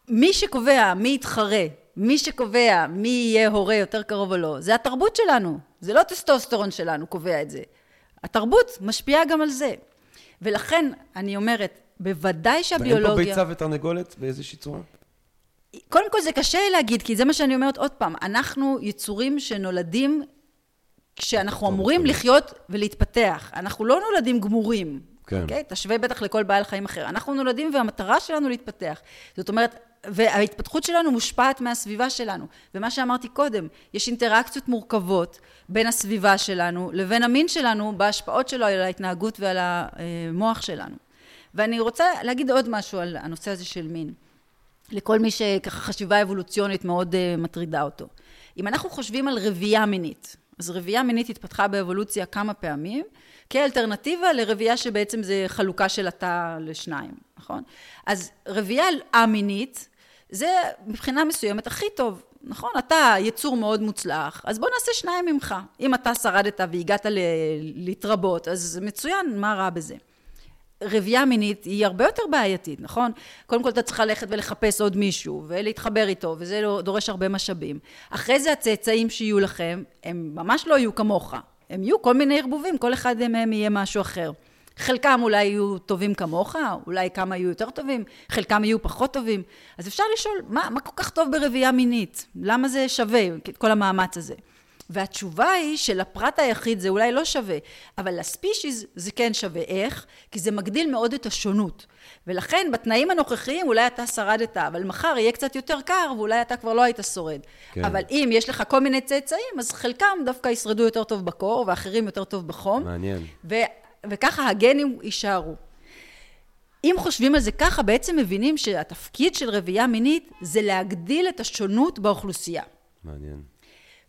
מי שקובע מי יתחרה, מי שקובע מי יהיה הורה יותר קרוב או לא, זה התרבות שלנו. זה לא טסטוסטרון שלנו קובע את זה. התרבות משפיעה גם על זה. ולכן, אני אומרת, בוודאי שהביולוגיה... ואין פה ביצה ותרנגולת באיזושהי צורה? קודם כל זה קשה להגיד, כי זה מה שאני אומרת עוד פעם, אנחנו יצורים שנולדים כשאנחנו אמורים לחיות ולהתפתח. אנחנו לא נולדים גמורים. כן. Okay? אוקיי? תשווה בטח לכל בעל חיים אחר. אנחנו נולדים והמטרה שלנו להתפתח. זאת אומרת, וההתפתחות שלנו מושפעת מהסביבה שלנו. ומה שאמרתי קודם, יש אינטראקציות מורכבות בין הסביבה שלנו לבין המין שלנו בהשפעות שלו על ההתנהגות ועל המוח שלנו. ואני רוצה להגיד עוד משהו על הנושא הזה של מין. לכל מי שככה חשיבה אבולוציונית מאוד uh, מטרידה אותו. אם אנחנו חושבים על רבייה מינית, אז רבייה מינית התפתחה באבולוציה כמה פעמים, כאלטרנטיבה לרבייה שבעצם זה חלוקה של התא לשניים, נכון? אז רבייה א-מינית זה מבחינה מסוימת הכי טוב, נכון? אתה יצור מאוד מוצלח, אז בוא נעשה שניים ממך. אם אתה שרדת והגעת להתרבות, אז מצוין, מה רע בזה? רבייה מינית היא הרבה יותר בעייתית, נכון? קודם כל אתה צריך ללכת ולחפש עוד מישהו ולהתחבר איתו, וזה לא, דורש הרבה משאבים. אחרי זה הצאצאים שיהיו לכם, הם ממש לא יהיו כמוך. הם יהיו כל מיני ערבובים, כל אחד מהם יהיה משהו אחר. חלקם אולי יהיו טובים כמוך, אולי כמה יהיו יותר טובים, חלקם יהיו פחות טובים. אז אפשר לשאול, מה, מה כל כך טוב ברבייה מינית? למה זה שווה, כל המאמץ הזה? והתשובה היא שלפרט היחיד זה אולי לא שווה, אבל לספישיז זה כן שווה. איך? כי זה מגדיל מאוד את השונות. ולכן בתנאים הנוכחיים אולי אתה שרדת, אבל מחר יהיה קצת יותר קר ואולי אתה כבר לא היית שורד. כן. אבל אם יש לך כל מיני צאצאים, אז חלקם דווקא ישרדו יותר טוב בקור ואחרים יותר טוב בחום. מעניין. ו- וככה הגנים יישארו. אם חושבים על זה ככה, בעצם מבינים שהתפקיד של רבייה מינית זה להגדיל את השונות באוכלוסייה. מעניין.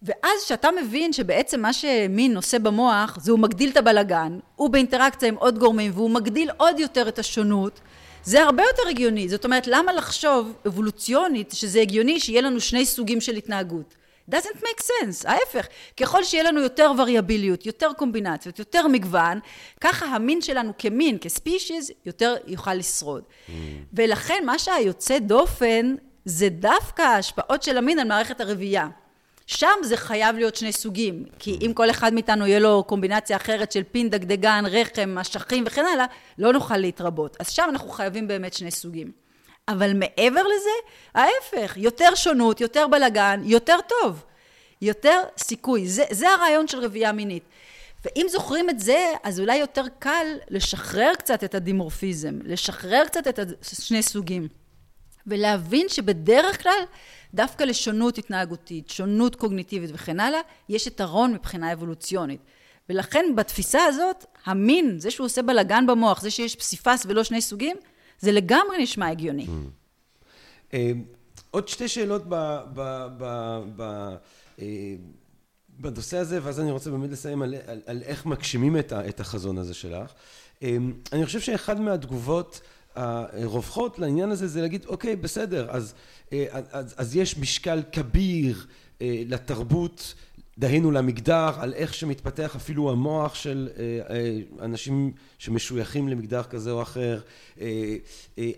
ואז כשאתה מבין שבעצם מה שמין עושה במוח זה הוא מגדיל את הבלגן, הוא באינטראקציה עם עוד גורמים והוא מגדיל עוד יותר את השונות, זה הרבה יותר הגיוני. זאת אומרת, למה לחשוב אבולוציונית שזה הגיוני שיהיה לנו שני סוגים של התנהגות? doesn't make sense, ההפך. ככל שיהיה לנו יותר וריאביליות, יותר קומבינציות, יותר מגוון, ככה המין שלנו כמין, כספישיז, יותר יוכל לשרוד. Mm. ולכן מה שהיוצא דופן זה דווקא ההשפעות של המין על מערכת הרבייה. שם זה חייב להיות שני סוגים, כי אם כל אחד מאיתנו יהיה לו קומבינציה אחרת של פין, דגדגן, רחם, אשכים וכן הלאה, לא נוכל להתרבות. אז שם אנחנו חייבים באמת שני סוגים. אבל מעבר לזה, ההפך, יותר שונות, יותר בלגן, יותר טוב. יותר סיכוי. זה, זה הרעיון של רבייה מינית. ואם זוכרים את זה, אז אולי יותר קל לשחרר קצת את הדימורפיזם, לשחרר קצת את שני סוגים, ולהבין שבדרך כלל דווקא לשונות התנהגותית, שונות קוגניטיבית וכן הלאה, יש יתרון מבחינה אבולוציונית. ולכן בתפיסה הזאת, המין, זה שהוא עושה בלאגן במוח, זה שיש פסיפס ולא שני סוגים, זה לגמרי נשמע הגיוני. Mm. אה, עוד שתי שאלות אה, בנושא הזה, ואז אני רוצה באמת לסיים על, על, על איך מגשימים את, את החזון הזה שלך. אה, אני חושב שאחד מהתגובות הרווחות לעניין הזה זה להגיד, אוקיי, בסדר, אז, אה, אז, אז יש משקל כביר לתרבות, דהיינו למגדר, על איך שמתפתח אפילו המוח של אנשים שמשויכים למגדר כזה או אחר,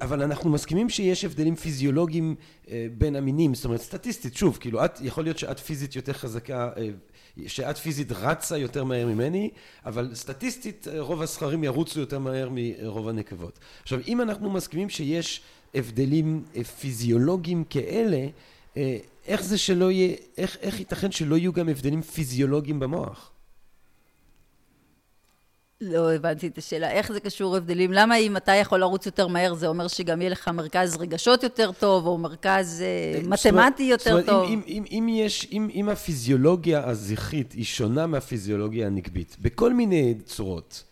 אבל אנחנו מסכימים שיש הבדלים פיזיולוגיים בין המינים, זאת אומרת סטטיסטית, שוב, כאילו את, יכול להיות שאת פיזית יותר חזקה, שאת פיזית רצה יותר מהר ממני, אבל סטטיסטית רוב הזכרים ירוצו יותר מהר מרוב הנקבות. עכשיו, אם אנחנו מסכימים שיש הבדלים פיזיולוגיים כאלה, איך זה שלא יהיה, איך, איך ייתכן שלא יהיו גם הבדלים פיזיולוגיים במוח? לא הבנתי את השאלה. איך זה קשור הבדלים? למה אם אתה יכול לרוץ יותר מהר, זה אומר שגם יהיה לך מרכז רגשות יותר טוב, או מרכז אה, מתמטי יותר זאת אומרת, טוב? אם, אם, אם, יש, אם, אם הפיזיולוגיה הזכרית היא שונה מהפיזיולוגיה הנקבית, בכל מיני צורות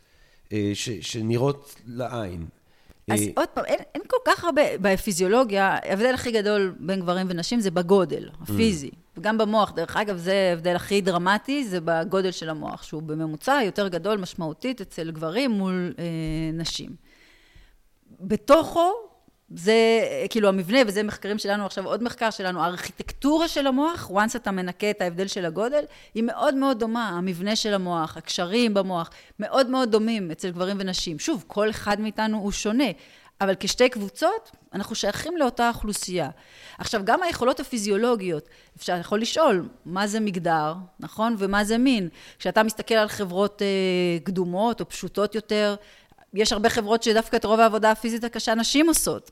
אה, ש, שנראות לעין, אז עוד פעם, אין, אין כל כך הרבה, בפיזיולוגיה, ההבדל הכי גדול בין גברים ונשים זה בגודל, הפיזי. וגם במוח, דרך אגב, זה ההבדל הכי דרמטי, זה בגודל של המוח, שהוא בממוצע יותר גדול משמעותית אצל גברים מול אה, נשים. בתוכו, זה כאילו המבנה, וזה מחקרים שלנו עכשיו, עוד מחקר שלנו, הארכיטקטורה של המוח, once אתה מנקה את ההבדל של הגודל, היא מאוד מאוד דומה, המבנה של המוח, הקשרים במוח, מאוד מאוד דומים אצל גברים ונשים. שוב, כל אחד מאיתנו הוא שונה, אבל כשתי קבוצות, אנחנו שייכים לאותה אוכלוסייה. עכשיו, גם היכולות הפיזיולוגיות, אפשר יכול לשאול, מה זה מגדר, נכון? ומה זה מין? כשאתה מסתכל על חברות אה, קדומות או פשוטות יותר, יש הרבה חברות שדווקא את רוב העבודה הפיזית הקשה נשים עושות.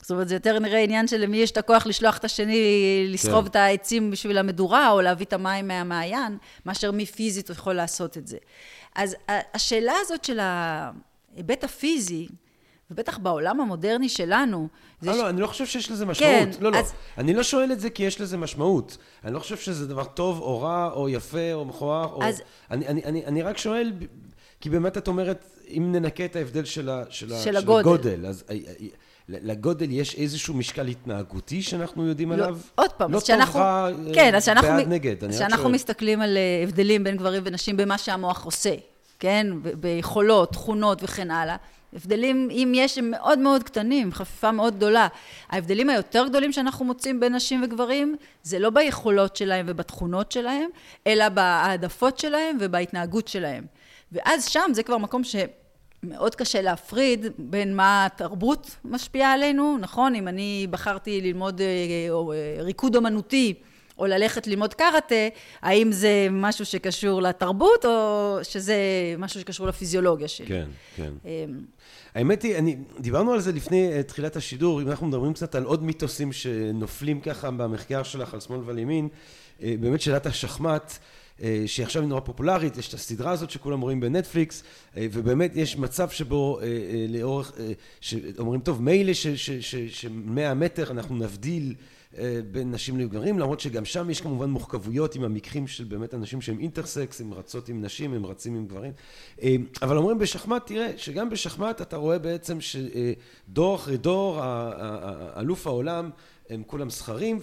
זאת אומרת, זה יותר נראה עניין של למי יש את הכוח לשלוח את השני לסחוב כן. את העצים בשביל המדורה, או להביא את המים מהמעיין, מאשר מי פיזית יכול לעשות את זה. אז השאלה הזאת של ההיבט הפיזי, ובטח בעולם המודרני שלנו... לא, לא, אני לא חושב שיש לזה משמעות. כן, לא, לא. אז... אני לא שואל את זה כי יש לזה משמעות. אני לא חושב שזה דבר טוב או רע, או יפה, או מכוער, או... אז... אני, אני, אני, אני רק שואל, כי באמת את אומרת, אם ננקה את ההבדל של, ה, של, של, ה, של הגודל, הגודל אז... לגודל יש איזשהו משקל התנהגותי שאנחנו יודעים לא, עליו? עוד פעם, לא שאנחנו... טוב, רע, כן, אז שאנחנו, בעד, נגד, אז שאנחנו מסתכלים על אה, הבדלים בין גברים ונשים במה שהמוח עושה, כן? ביכולות, תכונות וכן הלאה. הבדלים, אם יש, הם מאוד מאוד קטנים, חפיפה מאוד גדולה. ההבדלים היותר גדולים שאנחנו מוצאים בין נשים וגברים, זה לא ביכולות שלהם ובתכונות שלהם, אלא בהעדפות שלהם ובהתנהגות שלהם. ואז שם זה כבר מקום ש... מאוד קשה להפריד בין מה התרבות משפיעה עלינו, נכון? אם אני בחרתי ללמוד אה, אה, ריקוד אומנותי, או ללכת ללמוד קראטה, האם זה משהו שקשור לתרבות, או שזה משהו שקשור לפיזיולוגיה שלי. כן, כן. אמ, האמת היא, אני, דיברנו על זה לפני uh, תחילת השידור, אם אנחנו מדברים קצת על עוד מיתוסים שנופלים ככה במחקר שלך על שמאל ועל ימין, uh, באמת שאלת השחמט, uh, שהיא עכשיו נורא פופולרית, יש את הסדרה הזאת שכולם רואים בנטפליקס, ובאמת יש מצב שבו לאורך, שאומרים, טוב, מילא שמאה מטר אנחנו נבדיל אה, בין נשים לגברים, למרות שגם שם יש כמובן מורכבויות עם המקרים של באמת אנשים שהם אינטרסקס, הם רצות עם נשים, הם רצים עם גברים. אה, אבל אומרים בשחמט, תראה, שגם בשחמט אתה רואה בעצם שדור אחרי דור, אלוף העולם, הם כולם זכרים,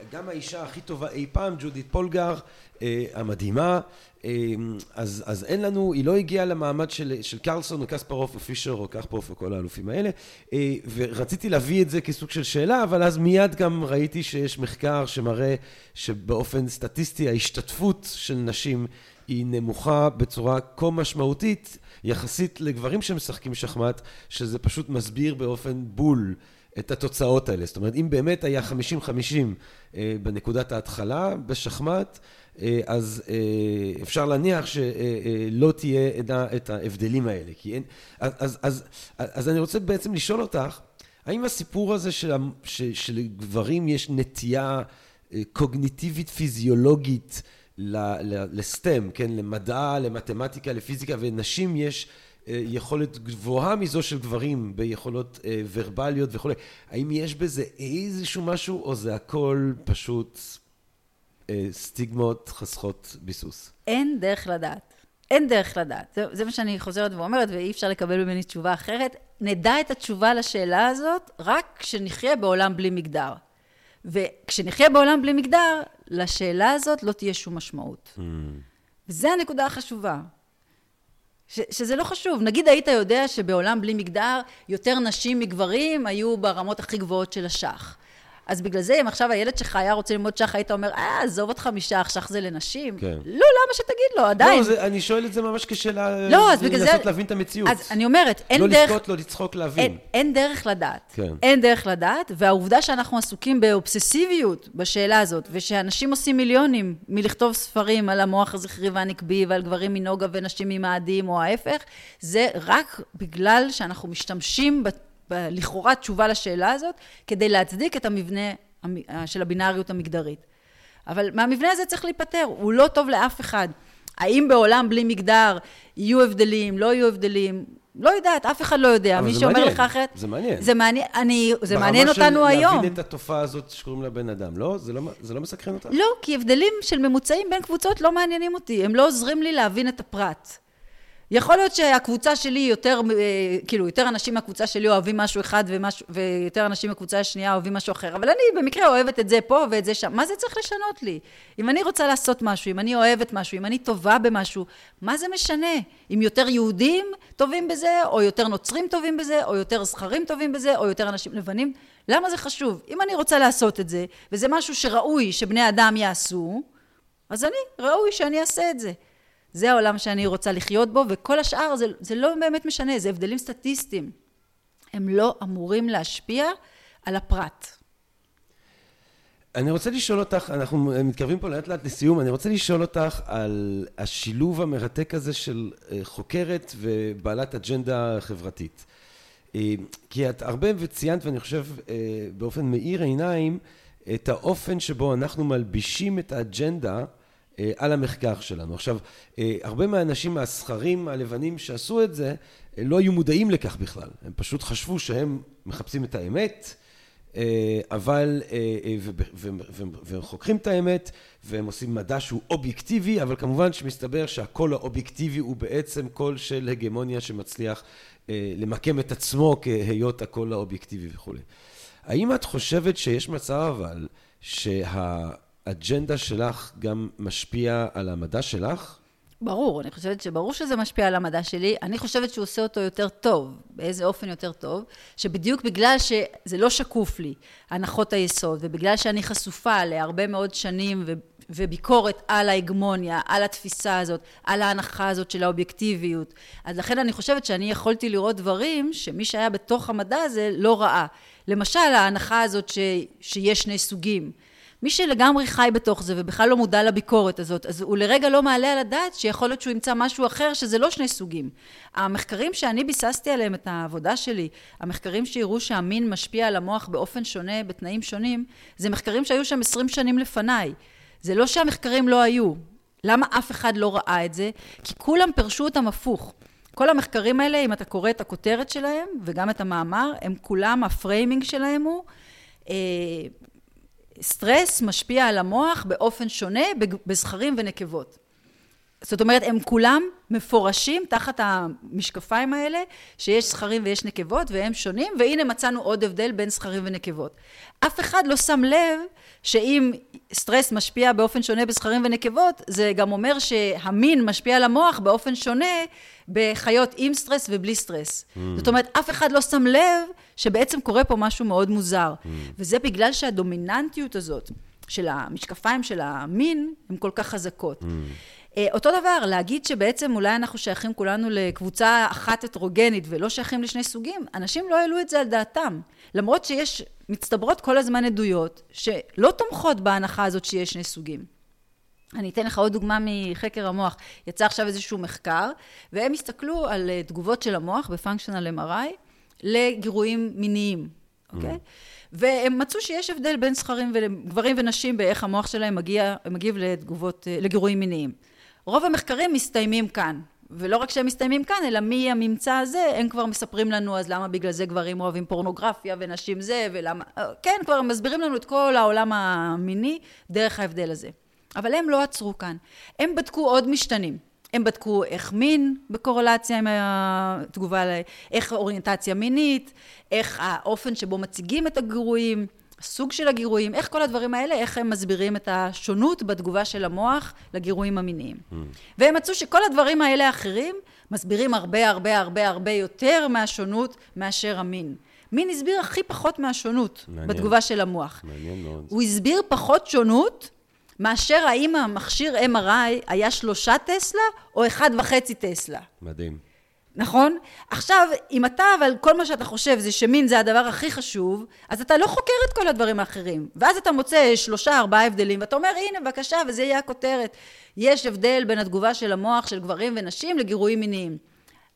וגם האישה הכי טובה אי פעם, ג'ודית פולגר, אה, המדהימה, אמ, אז, אז אין לנו, היא לא הגיעה למעמד של, של קרלסון או קספרוף או פישר או קחפוף או כל האלופים האלה. אה, ורציתי להביא את זה כסוג של שאלה אבל אז מיד גם ראיתי שיש מחקר שמראה שבאופן סטטיסטי ההשתתפות של נשים היא נמוכה בצורה כה משמעותית יחסית לגברים שמשחקים שחמט שזה פשוט מסביר באופן בול את התוצאות האלה. זאת אומרת, אם באמת היה 50-50 אה, בנקודת ההתחלה בשחמט, אה, אז אה, אפשר להניח שלא תהיה את ההבדלים האלה. כי אין, אז, אז, אז אני רוצה בעצם לשאול אותך, האם הסיפור הזה של, שלגברים יש נטייה קוגניטיבית פיזיולוגית לסטם, כן, למדע, למתמטיקה, לפיזיקה, ונשים יש יכולת גבוהה מזו של גברים ביכולות ורבליות וכולי, האם יש בזה איזשהו משהו, או זה הכל פשוט אה, סטיגמות חסכות ביסוס? אין דרך לדעת. אין דרך לדעת. זה, זה מה שאני חוזרת ואומרת, ואי אפשר לקבל ממני תשובה אחרת. נדע את התשובה לשאלה הזאת רק כשנחיה בעולם בלי מגדר. וכשנחיה בעולם בלי מגדר, לשאלה הזאת לא תהיה שום משמעות. Mm. וזו הנקודה החשובה. ש, שזה לא חשוב. נגיד היית יודע שבעולם בלי מגדר יותר נשים מגברים היו ברמות הכי גבוהות של השח. אז בגלל זה, אם עכשיו הילד שלך היה רוצה ללמוד שח, היית אומר, אה, עזוב אותך משח, שח זה לנשים. כן. לא, למה שתגיד לו, עדיין. לא, זה, אני שואל את זה ממש כשאלה, לא, אז בגלל זה... לנסות להבין את המציאות. אז אני אומרת, אין לא דרך... לא לבכות, לא לצחוק, להבין. אין, אין דרך לדעת. כן. אין דרך לדעת, והעובדה שאנחנו עסוקים באובססיביות בשאלה הזאת, ושאנשים עושים מיליונים מלכתוב ספרים על המוח הזכרי והנקבי, ועל גברים מנוגה ונשים ממאדים, או ההפך, זה רק בגלל שאנחנו משתמשים לכאורה תשובה לשאלה הזאת, כדי להצדיק את המבנה של הבינאריות המגדרית. אבל מהמבנה הזה צריך להיפטר, הוא לא טוב לאף אחד. האם בעולם בלי מגדר יהיו הבדלים, לא יהיו הבדלים? לא יודעת, אף אחד לא יודע. מי שאומר מעניין, לך אחרת... זה מעניין. זה מעניין, אני, זה מעניין אותנו היום. ברמה של להבין את התופעה הזאת שקוראים לה בן אדם, לא? זה לא, זה לא מסקרן אותך? לא, כי הבדלים של ממוצעים בין קבוצות לא מעניינים אותי. הם לא עוזרים לי להבין את הפרט. יכול להיות שהקבוצה שלי יותר, אה, כאילו, יותר אנשים מהקבוצה שלי אוהבים משהו אחד ומשהו, ויותר אנשים מהקבוצה השנייה אוהבים משהו אחר, אבל אני במקרה אוהבת את זה פה ואת זה שם. מה זה צריך לשנות לי? אם אני רוצה לעשות משהו, אם אני אוהבת משהו, אם אני טובה במשהו, מה זה משנה? אם יותר יהודים טובים בזה, או יותר נוצרים טובים בזה, או יותר זכרים טובים בזה, או יותר אנשים לבנים? למה זה חשוב? אם אני רוצה לעשות את זה, וזה משהו שראוי שבני אדם יעשו, אז אני, ראוי שאני אעשה את זה. זה העולם שאני רוצה לחיות בו, וכל השאר זה, זה לא באמת משנה, זה הבדלים סטטיסטיים. הם לא אמורים להשפיע על הפרט. אני רוצה לשאול אותך, אנחנו מתקרבים פה לאט לאט לסיום, אני רוצה לשאול אותך על השילוב המרתק הזה של אה, חוקרת ובעלת אג'נדה חברתית. אה, כי את הרבה וציינת, ואני חושב אה, באופן מאיר עיניים, את האופן שבו אנחנו מלבישים את האג'נדה על המחקר שלנו. עכשיו, אה, הרבה מהאנשים מהסכרים הלבנים שעשו את זה, אה, לא היו מודעים לכך בכלל. הם פשוט חשבו שהם מחפשים את האמת, אבל, והם חוקרים את האמת, והם עושים מדע שהוא אובייקטיבי, אבל כמובן שמסתבר שהקול האובייקטיבי הוא בעצם קול של הגמוניה שמצליח למקם את עצמו כהיות הקול האובייקטיבי וכולי. האם את חושבת שיש מצב אבל, שה... האג'נדה שלך גם משפיע על המדע שלך? ברור, אני חושבת שברור שזה משפיע על המדע שלי. אני חושבת שהוא עושה אותו יותר טוב. באיזה אופן יותר טוב? שבדיוק בגלל שזה לא שקוף לי, הנחות היסוד, ובגלל שאני חשופה להרבה מאוד שנים ו... וביקורת על ההגמוניה, על התפיסה הזאת, על ההנחה הזאת של האובייקטיביות. אז לכן אני חושבת שאני יכולתי לראות דברים שמי שהיה בתוך המדע הזה לא ראה. למשל, ההנחה הזאת ש... שיש שני סוגים. מי שלגמרי חי בתוך זה ובכלל לא מודע לביקורת הזאת, אז הוא לרגע לא מעלה על הדעת שיכול להיות שהוא ימצא משהו אחר שזה לא שני סוגים. המחקרים שאני ביססתי עליהם את העבודה שלי, המחקרים שיראו שהמין משפיע על המוח באופן שונה, בתנאים שונים, זה מחקרים שהיו שם עשרים שנים לפניי. זה לא שהמחקרים לא היו. למה אף אחד לא ראה את זה? כי כולם פירשו אותם הפוך. כל המחקרים האלה, אם אתה קורא את הכותרת שלהם וגם את המאמר, הם כולם, ה framing שלהם הוא אה, סטרס משפיע על המוח באופן שונה בזכרים ונקבות. זאת אומרת, הם כולם מפורשים תחת המשקפיים האלה, שיש זכרים ויש נקבות, והם שונים, והנה מצאנו עוד הבדל בין זכרים ונקבות. אף אחד לא שם לב שאם סטרס משפיע באופן שונה בזכרים ונקבות, זה גם אומר שהמין משפיע על המוח באופן שונה בחיות עם סטרס ובלי סטרס. Mm. זאת אומרת, אף אחד לא שם לב שבעצם קורה פה משהו מאוד מוזר. Mm. וזה בגלל שהדומיננטיות הזאת של המשקפיים של המין, הן כל כך חזקות. Mm. אה, אותו דבר, להגיד שבעצם אולי אנחנו שייכים כולנו לקבוצה אחת הטרוגנית ולא שייכים לשני סוגים, אנשים לא העלו את זה על דעתם. למרות שיש, מצטברות כל הזמן עדויות שלא תומכות בהנחה הזאת שיש שני סוגים. אני אתן לך עוד דוגמה מחקר המוח. יצא עכשיו איזשהו מחקר, והם הסתכלו על אה, תגובות של המוח בפונקשיונל MRI לגירויים מיניים, אוקיי? Mm. והם מצאו שיש הבדל בין זכרים וגברים ונשים באיך המוח שלהם מגיע, מגיב לתגובות, אה, לגירויים מיניים. רוב המחקרים מסתיימים כאן. ולא רק שהם מסתיימים כאן, אלא מהממצא הזה, הם כבר מספרים לנו, אז למה בגלל זה גברים אוהבים פורנוגרפיה ונשים זה, ולמה... אה, כן, כבר מסבירים לנו את כל העולם המיני דרך ההבדל הזה. אבל הם לא עצרו כאן. הם בדקו עוד משתנים. הם בדקו איך מין בקורולציה עם התגובה, איך אוריינטציה מינית, איך האופן שבו מציגים את הגירויים. הסוג של הגירויים, איך כל הדברים האלה, איך הם מסבירים את השונות בתגובה של המוח לגירויים המיניים. Mm. והם מצאו שכל הדברים האלה האחרים מסבירים הרבה הרבה הרבה הרבה יותר מהשונות מאשר המין. מין הסביר הכי פחות מהשונות מעניין. בתגובה של המוח. מעניין מאוד. הוא הסביר פחות שונות מאשר האם המכשיר MRI היה שלושה טסלה או אחד וחצי טסלה. מדהים. נכון? עכשיו, אם אתה, אבל כל מה שאתה חושב זה שמין זה הדבר הכי חשוב, אז אתה לא חוקר את כל הדברים האחרים. ואז אתה מוצא שלושה, ארבעה הבדלים, ואתה אומר, הנה, בבקשה, וזה יהיה הכותרת. יש הבדל בין התגובה של המוח של גברים ונשים לגירויים מיניים.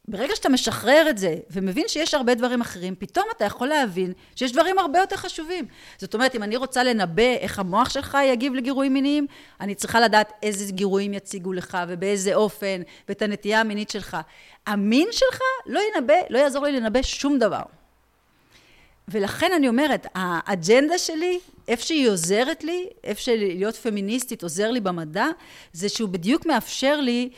ברגע שאתה משחרר את זה ומבין שיש הרבה דברים אחרים, פתאום אתה יכול להבין שיש דברים הרבה יותר חשובים. זאת אומרת, אם אני רוצה לנבא איך המוח שלך יגיב לגירויים מיניים, אני צריכה לדעת איזה גירויים יציגו לך ובאיזה אופן, ואת הנטייה המינית שלך. המין שלך לא ינבא, לא יעזור לי לנבא שום דבר. ולכן אני אומרת, האג'נדה שלי, איפה שהיא עוזרת לי, איפה שלהיות פמיניסטית עוזר לי במדע, זה שהוא בדיוק מאפשר לי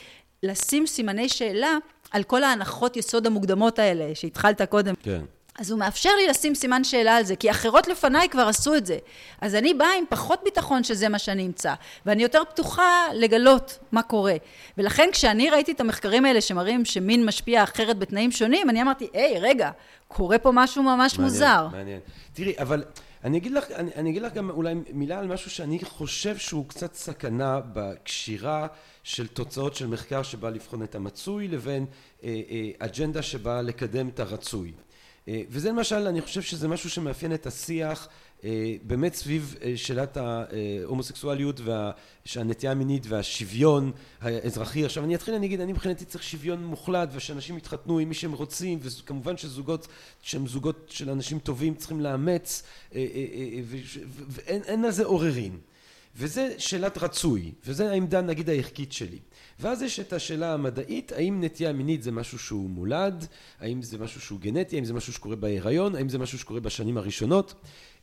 לשים סימני שאלה על כל ההנחות יסוד המוקדמות האלה שהתחלת קודם. כן. אז הוא מאפשר לי לשים סימן שאלה על זה, כי אחרות לפניי כבר עשו את זה. אז אני באה עם פחות ביטחון שזה מה שאני אמצא, ואני יותר פתוחה לגלות מה קורה. ולכן כשאני ראיתי את המחקרים האלה שמראים שמין משפיע אחרת בתנאים שונים, אני אמרתי, היי, רגע, קורה פה משהו ממש מעניין, מוזר. מעניין. תראי, אבל אני אגיד לך, אני, אני אגיד לך גם אולי מילה על משהו שאני חושב שהוא קצת סכנה בקשירה של תוצאות של מחקר שבא לבחון את המצוי לבין אה, אה, אג'נדה שבאה לקדם את הרצוי. אה, וזה למשל, אני חושב שזה משהו שמאפיין את השיח באמת סביב אה, שאלת ההומוסקסואליות והנטייה המינית והשוויון האזרחי. עכשיו אני אתחיל, אני אגיד, אני מבחינתי צריך שוויון מוחלט ושאנשים יתחתנו עם מי שהם רוצים וכמובן שזוגות שהם זוגות של אנשים טובים צריכים לאמץ ואין על זה עוררין. וזה שאלת רצוי, וזו העמדה נגיד הערכית שלי. ואז יש את השאלה המדעית, האם נטייה מינית זה משהו שהוא מולד, האם זה משהו שהוא גנטי, האם זה משהו שקורה בהיריון, האם זה משהו שקורה בשנים הראשונות, אה,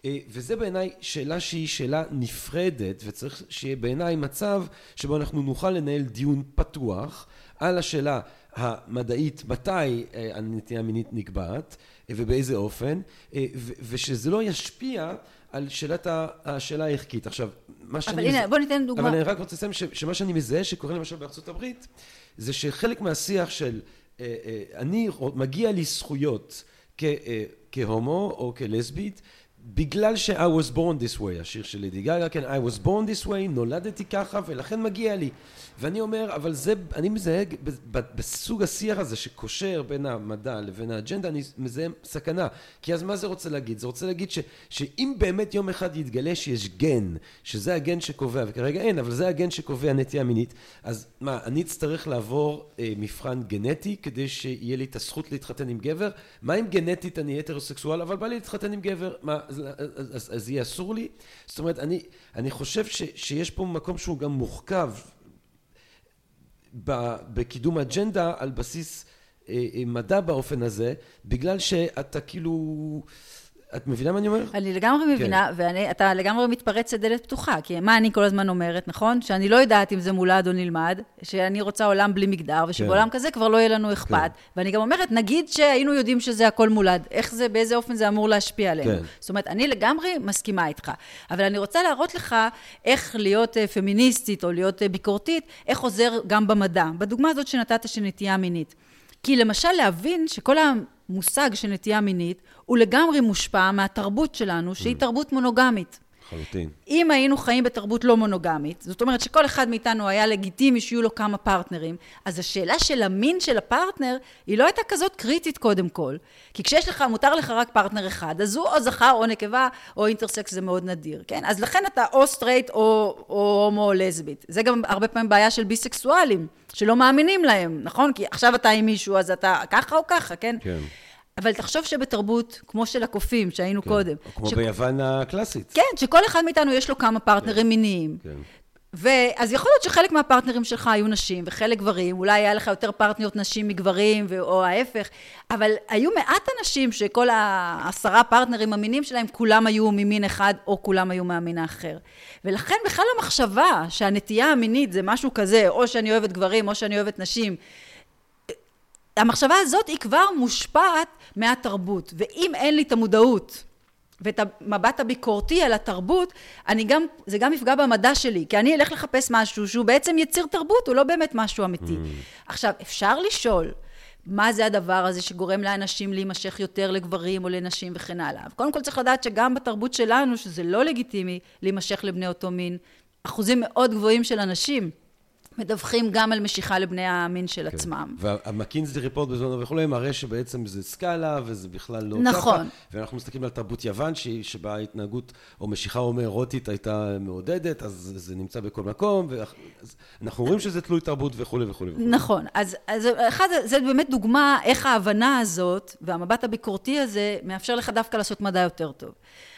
וזה בעיניי שאלה שהיא שאלה נפרדת, וצריך שיהיה בעיניי מצב שבו אנחנו נוכל לנהל דיון פתוח על השאלה המדעית מתי אה, הנטייה המינית נקבעת אה, ובאיזה אופן, ושזה לא ישפיע על שאלת השאלה הערכית. עכשיו, מה שאני... אבל הנה, בוא ניתן דוגמה. אבל אני רק רוצה לסיים שמה שאני מזהה שקורה למשל בארצות הברית, זה שחלק מהשיח של אה, אה, אני, מגיע לי זכויות אה, כהומו או כלסבית, בגלל ש- I was born this way, השיר של לידי גגה, כן, I was born this way, נולדתי ככה ולכן מגיע לי. ואני אומר, אבל זה, אני מזהה בסוג השיח הזה שקושר בין המדע לבין האג'נדה, אני מזהה סכנה. כי אז מה זה רוצה להגיד? זה רוצה להגיד ש, שאם באמת יום אחד יתגלה שיש גן, שזה הגן שקובע, וכרגע אין, אבל זה הגן שקובע נטייה מינית, אז מה, אני אצטרך לעבור אה, מבחן גנטי כדי שיהיה לי את הזכות להתחתן עם גבר? מה אם גנטית אני הטרוסקסואל, אבל בא לי להתחתן עם גבר? מה, אז, אז, אז, יהיה אסור לי? זאת אומרת, אני, אני חושב ש, שיש פה מקום שהוא גם מוחכב בקידום אג'נדה על בסיס אה, אה, מדע באופן הזה, בגלל שאתה כאילו... את מבינה מה אני אומר? אני לגמרי מבינה, כן. ואתה לגמרי מתפרץ לדלת פתוחה, כי מה אני כל הזמן אומרת, נכון? שאני לא יודעת אם זה מולד או נלמד, שאני רוצה עולם בלי מגדר, ושבעולם כן. כזה כבר לא יהיה לנו אכפת. כן. ואני גם אומרת, נגיד שהיינו יודעים שזה הכל מולד, איך זה, באיזה אופן זה אמור להשפיע עלינו. כן. זאת אומרת, אני לגמרי מסכימה איתך. אבל אני רוצה להראות לך איך להיות אה, פמיניסטית או להיות אה, ביקורתית, איך עוזר גם במדע. בדוגמה הזאת שנתת של נטייה מינית. כי למשל להבין שכל המושג של נטייה מינית הוא לגמרי מושפע מהתרבות שלנו, שהיא mm. תרבות מונוגמית. לחלוטין. אם היינו חיים בתרבות לא מונוגמית, זאת אומרת שכל אחד מאיתנו היה לגיטימי שיהיו לו כמה פרטנרים, אז השאלה של המין של הפרטנר היא לא הייתה כזאת קריטית קודם כל. כי כשיש לך, מותר לך רק פרטנר אחד, אז הוא או זכר או נקבה או אינטרסקס זה מאוד נדיר, כן? אז לכן אתה או סטרייט או, או הומו או לסבית. זה גם הרבה פעמים בעיה של ביסקסואלים, שלא מאמינים להם, נכון? כי עכשיו אתה עם מישהו, אז אתה ככה או ככה, כן? כן. אבל תחשוב שבתרבות, כמו של הקופים, שהיינו כן, קודם. כמו ש... ביוון הקלאסית. כן, שכל אחד מאיתנו יש לו כמה פרטנרים כן, מיניים. כן. ואז יכול להיות שחלק מהפרטנרים שלך היו נשים וחלק גברים, אולי היה לך יותר פרטנריות נשים מגברים או ההפך, אבל היו מעט אנשים שכל העשרה פרטנרים המינים שלהם כולם היו ממין אחד או כולם היו מהמין האחר. ולכן בכלל המחשבה שהנטייה המינית זה משהו כזה, או שאני אוהבת גברים או שאני אוהבת נשים, המחשבה הזאת היא כבר מושפעת מהתרבות, ואם אין לי את המודעות ואת המבט הביקורתי על התרבות, אני גם, זה גם יפגע במדע שלי, כי אני אלך לחפש משהו שהוא בעצם יציר תרבות, הוא לא באמת משהו אמיתי. Mm. עכשיו, אפשר לשאול, מה זה הדבר הזה שגורם לאנשים להימשך יותר לגברים או לנשים וכן הלאה. קודם כל צריך לדעת שגם בתרבות שלנו, שזה לא לגיטימי להימשך לבני אותו מין, אחוזים מאוד גבוהים של אנשים מדווחים גם על משיכה לבני המין של כן. עצמם. והמקינזי ריפורט בזמנו וכולי מראה שבעצם זה סקאלה וזה בכלל לא נכון. ככה. ואנחנו מסתכלים על תרבות יוון שבה ההתנהגות או משיכה הומוארוטית הייתה מעודדת, אז זה נמצא בכל מקום, ואנחנו רואים שזה תלוי תרבות וכולי וכולי. נכון. אז, אז אחד, זה באמת דוגמה איך ההבנה הזאת והמבט הביקורתי הזה מאפשר לך דווקא לעשות מדע יותר טוב.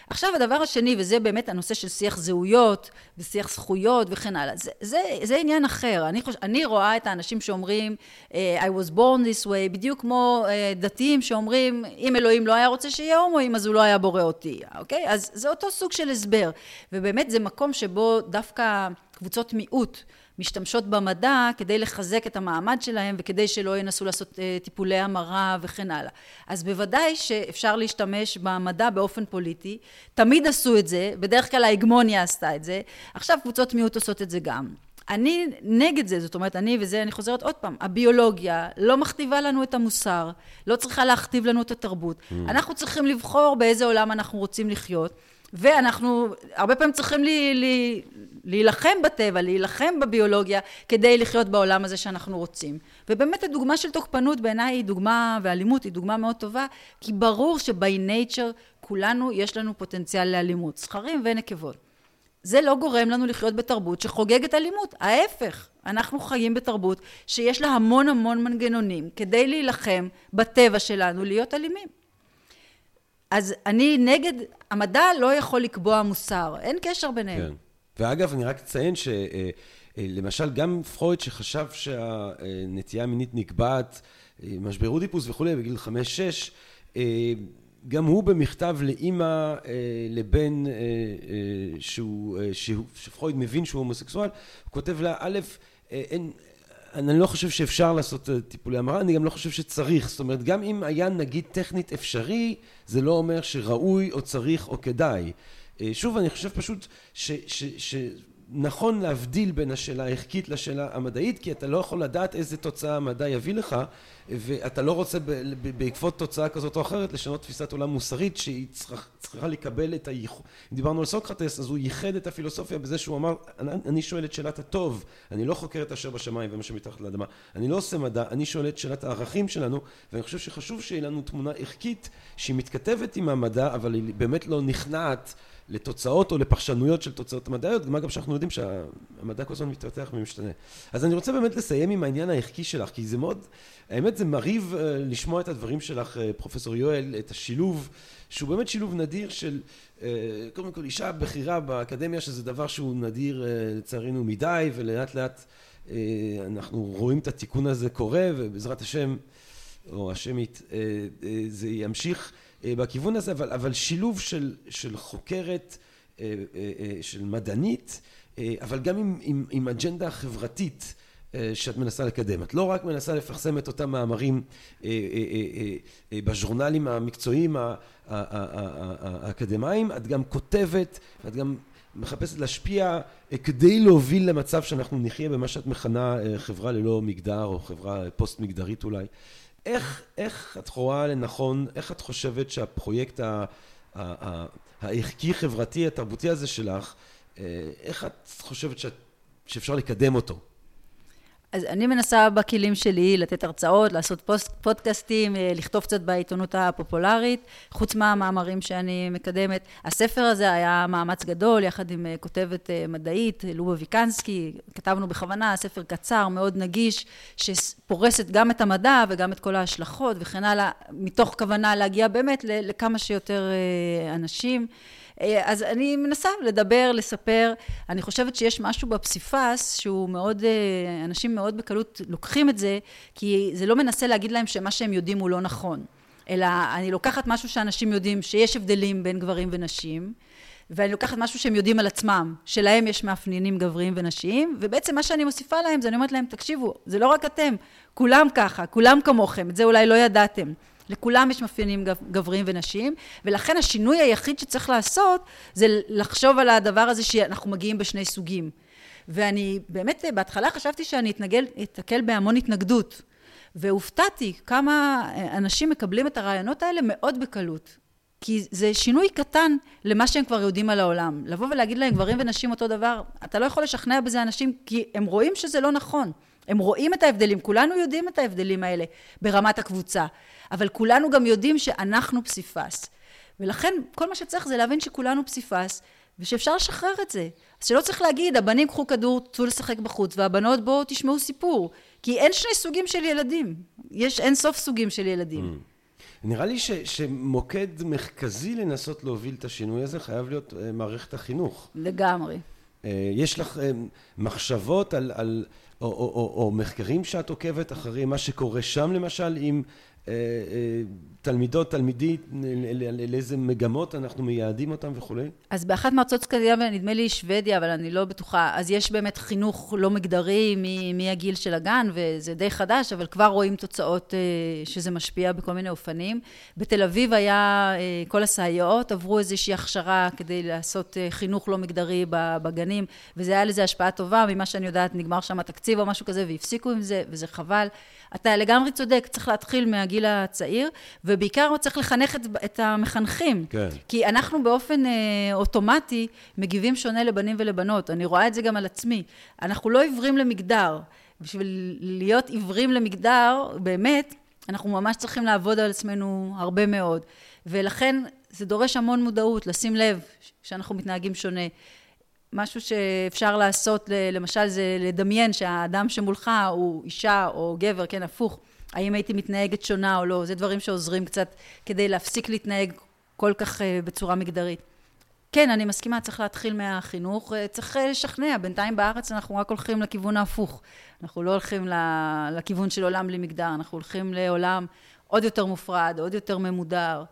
עכשיו הדבר השני, וזה באמת הנושא של שיח זהויות ושיח זכויות וכן הלאה, זה, זה, זה עניין אחר. אני, חוש, אני רואה את האנשים שאומרים, אה, I was born this way, בדיוק כמו uh, דתיים שאומרים, אם אלוהים לא היה רוצה שיהיה הומואים, אז הוא לא היה בורא אותי, אוקיי? אז זה אותו סוג של הסבר. ובאמת זה מקום שבו דווקא קבוצות מיעוט משתמשות במדע כדי לחזק את המעמד שלהם וכדי שלא ינסו לעשות אה, טיפולי המרה וכן הלאה. אז בוודאי שאפשר להשתמש במדע באופן פוליטי, תמיד עשו את זה, בדרך כלל ההגמוניה עשתה את זה, עכשיו קבוצות מיעוט עושות את זה גם. אני נגד זה, זאת אומרת, אני, וזה אני חוזרת עוד פעם, הביולוגיה לא מכתיבה לנו את המוסר, לא צריכה להכתיב לנו את התרבות. Mm. אנחנו צריכים לבחור באיזה עולם אנחנו רוצים לחיות. ואנחנו הרבה פעמים צריכים לי, לי, להילחם בטבע, להילחם בביולוגיה, כדי לחיות בעולם הזה שאנחנו רוצים. ובאמת הדוגמה של תוקפנות בעיניי היא דוגמה, ואלימות היא דוגמה מאוד טובה, כי ברור שבי נייצ'ר כולנו יש לנו פוטנציאל לאלימות, זכרים ונקבות. זה לא גורם לנו לחיות בתרבות שחוגגת אלימות, ההפך, אנחנו חיים בתרבות שיש לה המון המון מנגנונים כדי להילחם בטבע שלנו להיות אלימים. אז אני נגד, המדע לא יכול לקבוע מוסר, אין קשר ביניהם. כן. ואגב, אני רק אציין שלמשל גם פרויד שחשב שהנטייה המינית נקבעת, משבר אודיפוס וכולי, בגיל חמש-שש, גם הוא במכתב לאימא לבן שהוא, שפרויד מבין שהוא הומוסקסואל, הוא כותב לה, א', אין, אני לא חושב שאפשר לעשות אה, טיפולי המרה, אני גם לא חושב שצריך. זאת אומרת, גם אם היה נגיד טכנית אפשרי, זה לא אומר שראוי או צריך או כדאי. אה, שוב, אני חושב פשוט ש... ש, ש נכון להבדיל בין השאלה הערכית לשאלה המדעית, כי אתה לא יכול לדעת איזה תוצאה המדע יביא לך, ואתה לא רוצה בעקבות תוצאה כזאת או אחרת לשנות תפיסת עולם מוסרית שהיא צריכה, צריכה לקבל את הייחוד. אם דיברנו על סוקרטס, אז הוא ייחד את הפילוסופיה בזה שהוא אמר, אני, אני שואל את שאלת הטוב, אני לא חוקר את אשר בשמיים ומה שמתחת לאדמה, אני לא עושה מדע, אני שואל את שאלת הערכים שלנו, ואני חושב שחשוב שיהיה לנו תמונה ערכית שהיא מתכתבת עם המדע, אבל היא באמת לא נכנעת לתוצאות או לפרשנויות של תוצאות מדעיות, מה גם שאנחנו יודעים שהמדע כל הזמן מתפתח ומשתנה. אז אני רוצה באמת לסיים עם העניין הערכי שלך, כי זה מאוד, האמת זה מרהיב אה, לשמוע את הדברים שלך, אה, פרופסור יואל, את השילוב, שהוא באמת שילוב נדיר של אה, קודם כל אישה בכירה באקדמיה, שזה דבר שהוא נדיר לצערנו מדי, ולאט לאט אנחנו רואים את התיקון הזה קורה, ובעזרת השם, או השמית, זה ימשיך. אה, בכיוון הזה, אבל, אבל שילוב של, של חוקרת, אה, אה, של מדענית, אבל גם עם, עם, עם אג'נדה חברתית שאת מנסה לקדם. את לא רק מנסה לפרסם את אותם מאמרים בז'ורנלים המקצועיים האקדמיים, את גם כותבת, ואת גם מחפשת להשפיע כדי להוביל למצב שאנחנו נחיה במה שאת מכנה חברה ללא מגדר או חברה פוסט מגדרית אולי. איך, איך את רואה לנכון, איך את חושבת שהפרויקט הערכי-חברתי התרבותי הזה שלך, אה, איך את חושבת שאת, שאפשר לקדם אותו? אז אני מנסה בכלים שלי לתת הרצאות, לעשות פוסט, פודקאסטים, אה, לכתוב קצת בעיתונות הפופולרית, חוץ מהמאמרים שאני מקדמת. הספר הזה היה מאמץ גדול, יחד עם אה, כותבת אה, מדעית, לובה ויקנסקי. כתבנו בכוונה, ספר קצר, מאוד נגיש, שפורסת גם את המדע וגם את כל ההשלכות וכן הלאה, מתוך כוונה להגיע באמת לכמה שיותר אנשים. אה, אז אני מנסה לדבר, לספר. אני חושבת שיש משהו בפסיפס שהוא מאוד, אה, אנשים מאוד בקלות לוקחים את זה, כי זה לא מנסה להגיד להם שמה שהם יודעים הוא לא נכון. אלא אני לוקחת משהו שאנשים יודעים שיש הבדלים בין גברים ונשים, ואני לוקחת משהו שהם יודעים על עצמם, שלהם יש מאפיינים גבריים ונשיים, ובעצם מה שאני מוסיפה להם זה אני אומרת להם, תקשיבו, זה לא רק אתם, כולם ככה, כולם כמוכם, את זה אולי לא ידעתם. לכולם יש מאפיינים גבריים ונשים, ולכן השינוי היחיד שצריך לעשות זה לחשוב על הדבר הזה שאנחנו מגיעים בשני סוגים. ואני באמת בהתחלה חשבתי שאני אתנגל, אתקל בהמון התנגדות. והופתעתי כמה אנשים מקבלים את הרעיונות האלה מאוד בקלות. כי זה שינוי קטן למה שהם כבר יודעים על העולם. לבוא ולהגיד להם גברים ונשים אותו דבר, אתה לא יכול לשכנע בזה אנשים כי הם רואים שזה לא נכון. הם רואים את ההבדלים, כולנו יודעים את ההבדלים האלה ברמת הקבוצה, אבל כולנו גם יודעים שאנחנו פסיפס. ולכן כל מה שצריך זה להבין שכולנו פסיפס, ושאפשר לשחרר את זה. אז שלא צריך להגיד, הבנים קחו כדור, צאו לשחק בחוץ, והבנות בואו תשמעו סיפור. כי אין שני סוגים של ילדים, יש אין סוף סוגים של ילדים. Mm. נראה לי ש, שמוקד מרכזי לנסות להוביל את השינוי הזה חייב להיות uh, מערכת החינוך. לגמרי. Uh, יש לך uh, מחשבות על, על או, או, או, או מחקרים שאת עוקבת אחרי מה שקורה שם למשל עם תלמידות, תלמידית, לאיזה מגמות אנחנו מייעדים אותם וכולי? אז באחת מארצות סקנדינביה, נדמה לי שוודיה, אבל אני לא בטוחה, אז יש באמת חינוך לא מגדרי מהגיל של הגן, וזה די חדש, אבל כבר רואים תוצאות שזה משפיע בכל מיני אופנים. בתל אביב היה, כל הסייעות עברו איזושהי הכשרה כדי לעשות חינוך לא מגדרי בגנים, וזה היה לזה השפעה טובה, ממה שאני יודעת, נגמר שם התקציב או משהו כזה, והפסיקו עם זה, וזה חבל. אתה לגמרי צודק, צריך להתחיל מהגיל הצעיר, ובעיקר צריך לחנך את, את המחנכים. כן. כי אנחנו באופן אה, אוטומטי מגיבים שונה לבנים ולבנות. אני רואה את זה גם על עצמי. אנחנו לא עיוורים למגדר. בשביל להיות עיוורים למגדר, באמת, אנחנו ממש צריכים לעבוד על עצמנו הרבה מאוד. ולכן זה דורש המון מודעות, לשים לב שאנחנו מתנהגים שונה. משהו שאפשר לעשות, למשל, זה לדמיין שהאדם שמולך הוא אישה או גבר, כן, הפוך. האם הייתי מתנהגת שונה או לא, זה דברים שעוזרים קצת כדי להפסיק להתנהג כל כך אה, בצורה מגדרית. כן, אני מסכימה, צריך להתחיל מהחינוך, אה, צריך אה, לשכנע, בינתיים בארץ אנחנו רק הולכים לכיוון ההפוך. אנחנו לא הולכים לכיוון של עולם בלי מגדר, אנחנו הולכים לעולם עוד יותר מופרד, עוד יותר ממודר.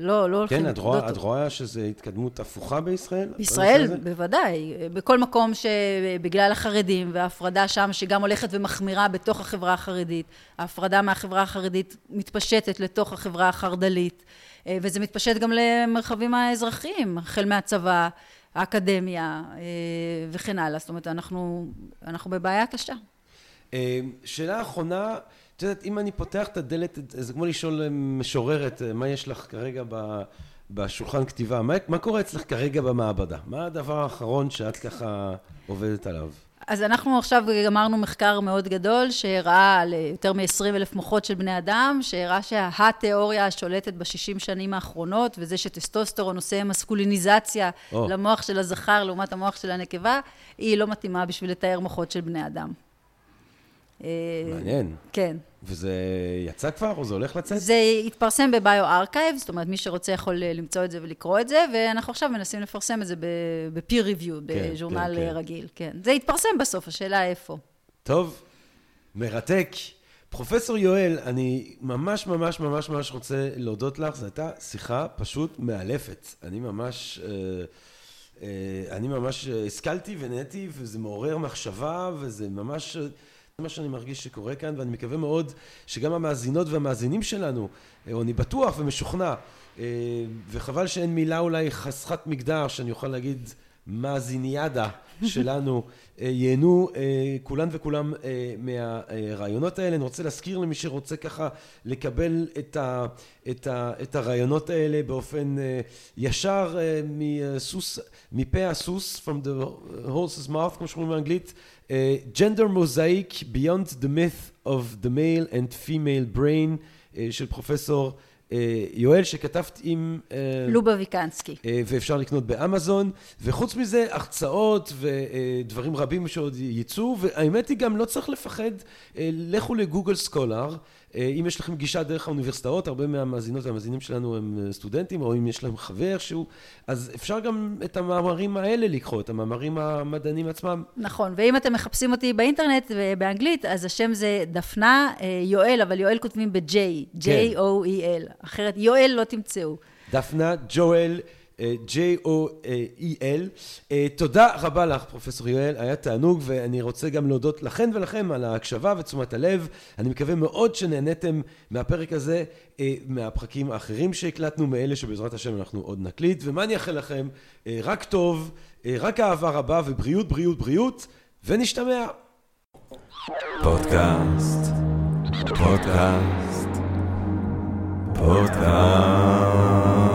לא, לא הולכים... כן, את רואה, את רואה שזו התקדמות הפוכה בישראל? בישראל, בוודאי. בכל מקום שבגלל החרדים וההפרדה שם, שגם הולכת ומחמירה בתוך החברה החרדית, ההפרדה מהחברה החרדית מתפשטת לתוך החברה החרד"לית, אה, וזה מתפשט גם למרחבים האזרחיים, החל מהצבא, האקדמיה אה, וכן הלאה. זאת אומרת, אנחנו, אנחנו בבעיה קשה. אה, שאלה אחרונה, את יודעת, אם אני פותח את הדלת, זה כמו לשאול משוררת, מה יש לך כרגע בשולחן כתיבה, מה, מה קורה אצלך כרגע במעבדה? מה הדבר האחרון שאת ככה עובדת עליו? אז אנחנו עכשיו גמרנו מחקר מאוד גדול שהראה על יותר מ-20 אלף מוחות של בני אדם, שהראה שהתיאוריה השולטת בשישים שנים האחרונות, וזה שטסטוסטרון עושה מסקוליניזציה oh. למוח של הזכר לעומת המוח של הנקבה, היא לא מתאימה בשביל לתאר מוחות של בני אדם. אה, מעניין. כן. וזה יצא כבר, או זה הולך לצאת? זה התפרסם בביו-ארכייב, זאת אומרת, מי שרוצה יכול אה, למצוא את זה ולקרוא את זה, ואנחנו עכשיו מנסים לפרסם את זה ב-peer review, כן, בז'ורנל כן, כן. רגיל, כן. זה יתפרסם בסוף, השאלה איפה. טוב, מרתק. פרופסור יואל, אני ממש ממש ממש ממש רוצה להודות לך, זו הייתה שיחה פשוט מאלפת. אני ממש... אה, אני ממש השכלתי ונהניתי, וזה מעורר מחשבה, וזה ממש... זה מה שאני מרגיש שקורה כאן, ואני מקווה מאוד שגם המאזינות והמאזינים שלנו, אה, או אני בטוח ומשוכנע, אה, וחבל שאין מילה אולי חסכת מגדר, שאני אוכל להגיד מאזיניאדה שלנו, אה, ייהנו כולן וכולם מהרעיונות האלה. אני רוצה להזכיר למי שרוצה ככה לקבל את, ה, את, ה, את הרעיונות האלה באופן ישר מסוס, מפה הסוס, from the horse's mouth, כמו שאומרים באנגלית, ג'נדר מוזאיק Beyond the Myth of the Male and Female Brain uh, של פרופסור uh, יואל שכתבת עם... Uh, לובה ויקנסקי. Uh, ואפשר לקנות באמזון, וחוץ מזה הרצאות ודברים uh, רבים שעוד יצאו, והאמת היא גם לא צריך לפחד, uh, לכו לגוגל סקולר. אה, אם יש לכם גישה דרך האוניברסיטאות, הרבה מהמאזינות והמאזינים שלנו הם אה, סטודנטים, או אם יש להם חבר שהוא, אז אפשר גם את המאמרים האלה לקרוא, את המאמרים המדענים עצמם. נכון, ואם אתם מחפשים אותי באינטרנט ובאנגלית, אז השם זה דפנה אה, יואל, אבל יואל כותבים ב-J, J-O-E-L, אחרת יואל לא תמצאו. דפנה ג'ואל. J-O-E-L. אה, תודה רבה לך, פרופסור יואל, היה תענוג, ואני רוצה גם להודות לכן ולכם על ההקשבה ותשומת הלב. אני מקווה מאוד שנהניתם מהפרק הזה, אה, מהפרקים האחרים שהקלטנו, מאלה שבעזרת השם אנחנו עוד נקליט. ומה אני אאחל לכם? אה, רק טוב, רק אהבה רבה ובריאות, בריאות, בריאות, ונשתמע. פודקאסט, פודקאסט, פודקאסט.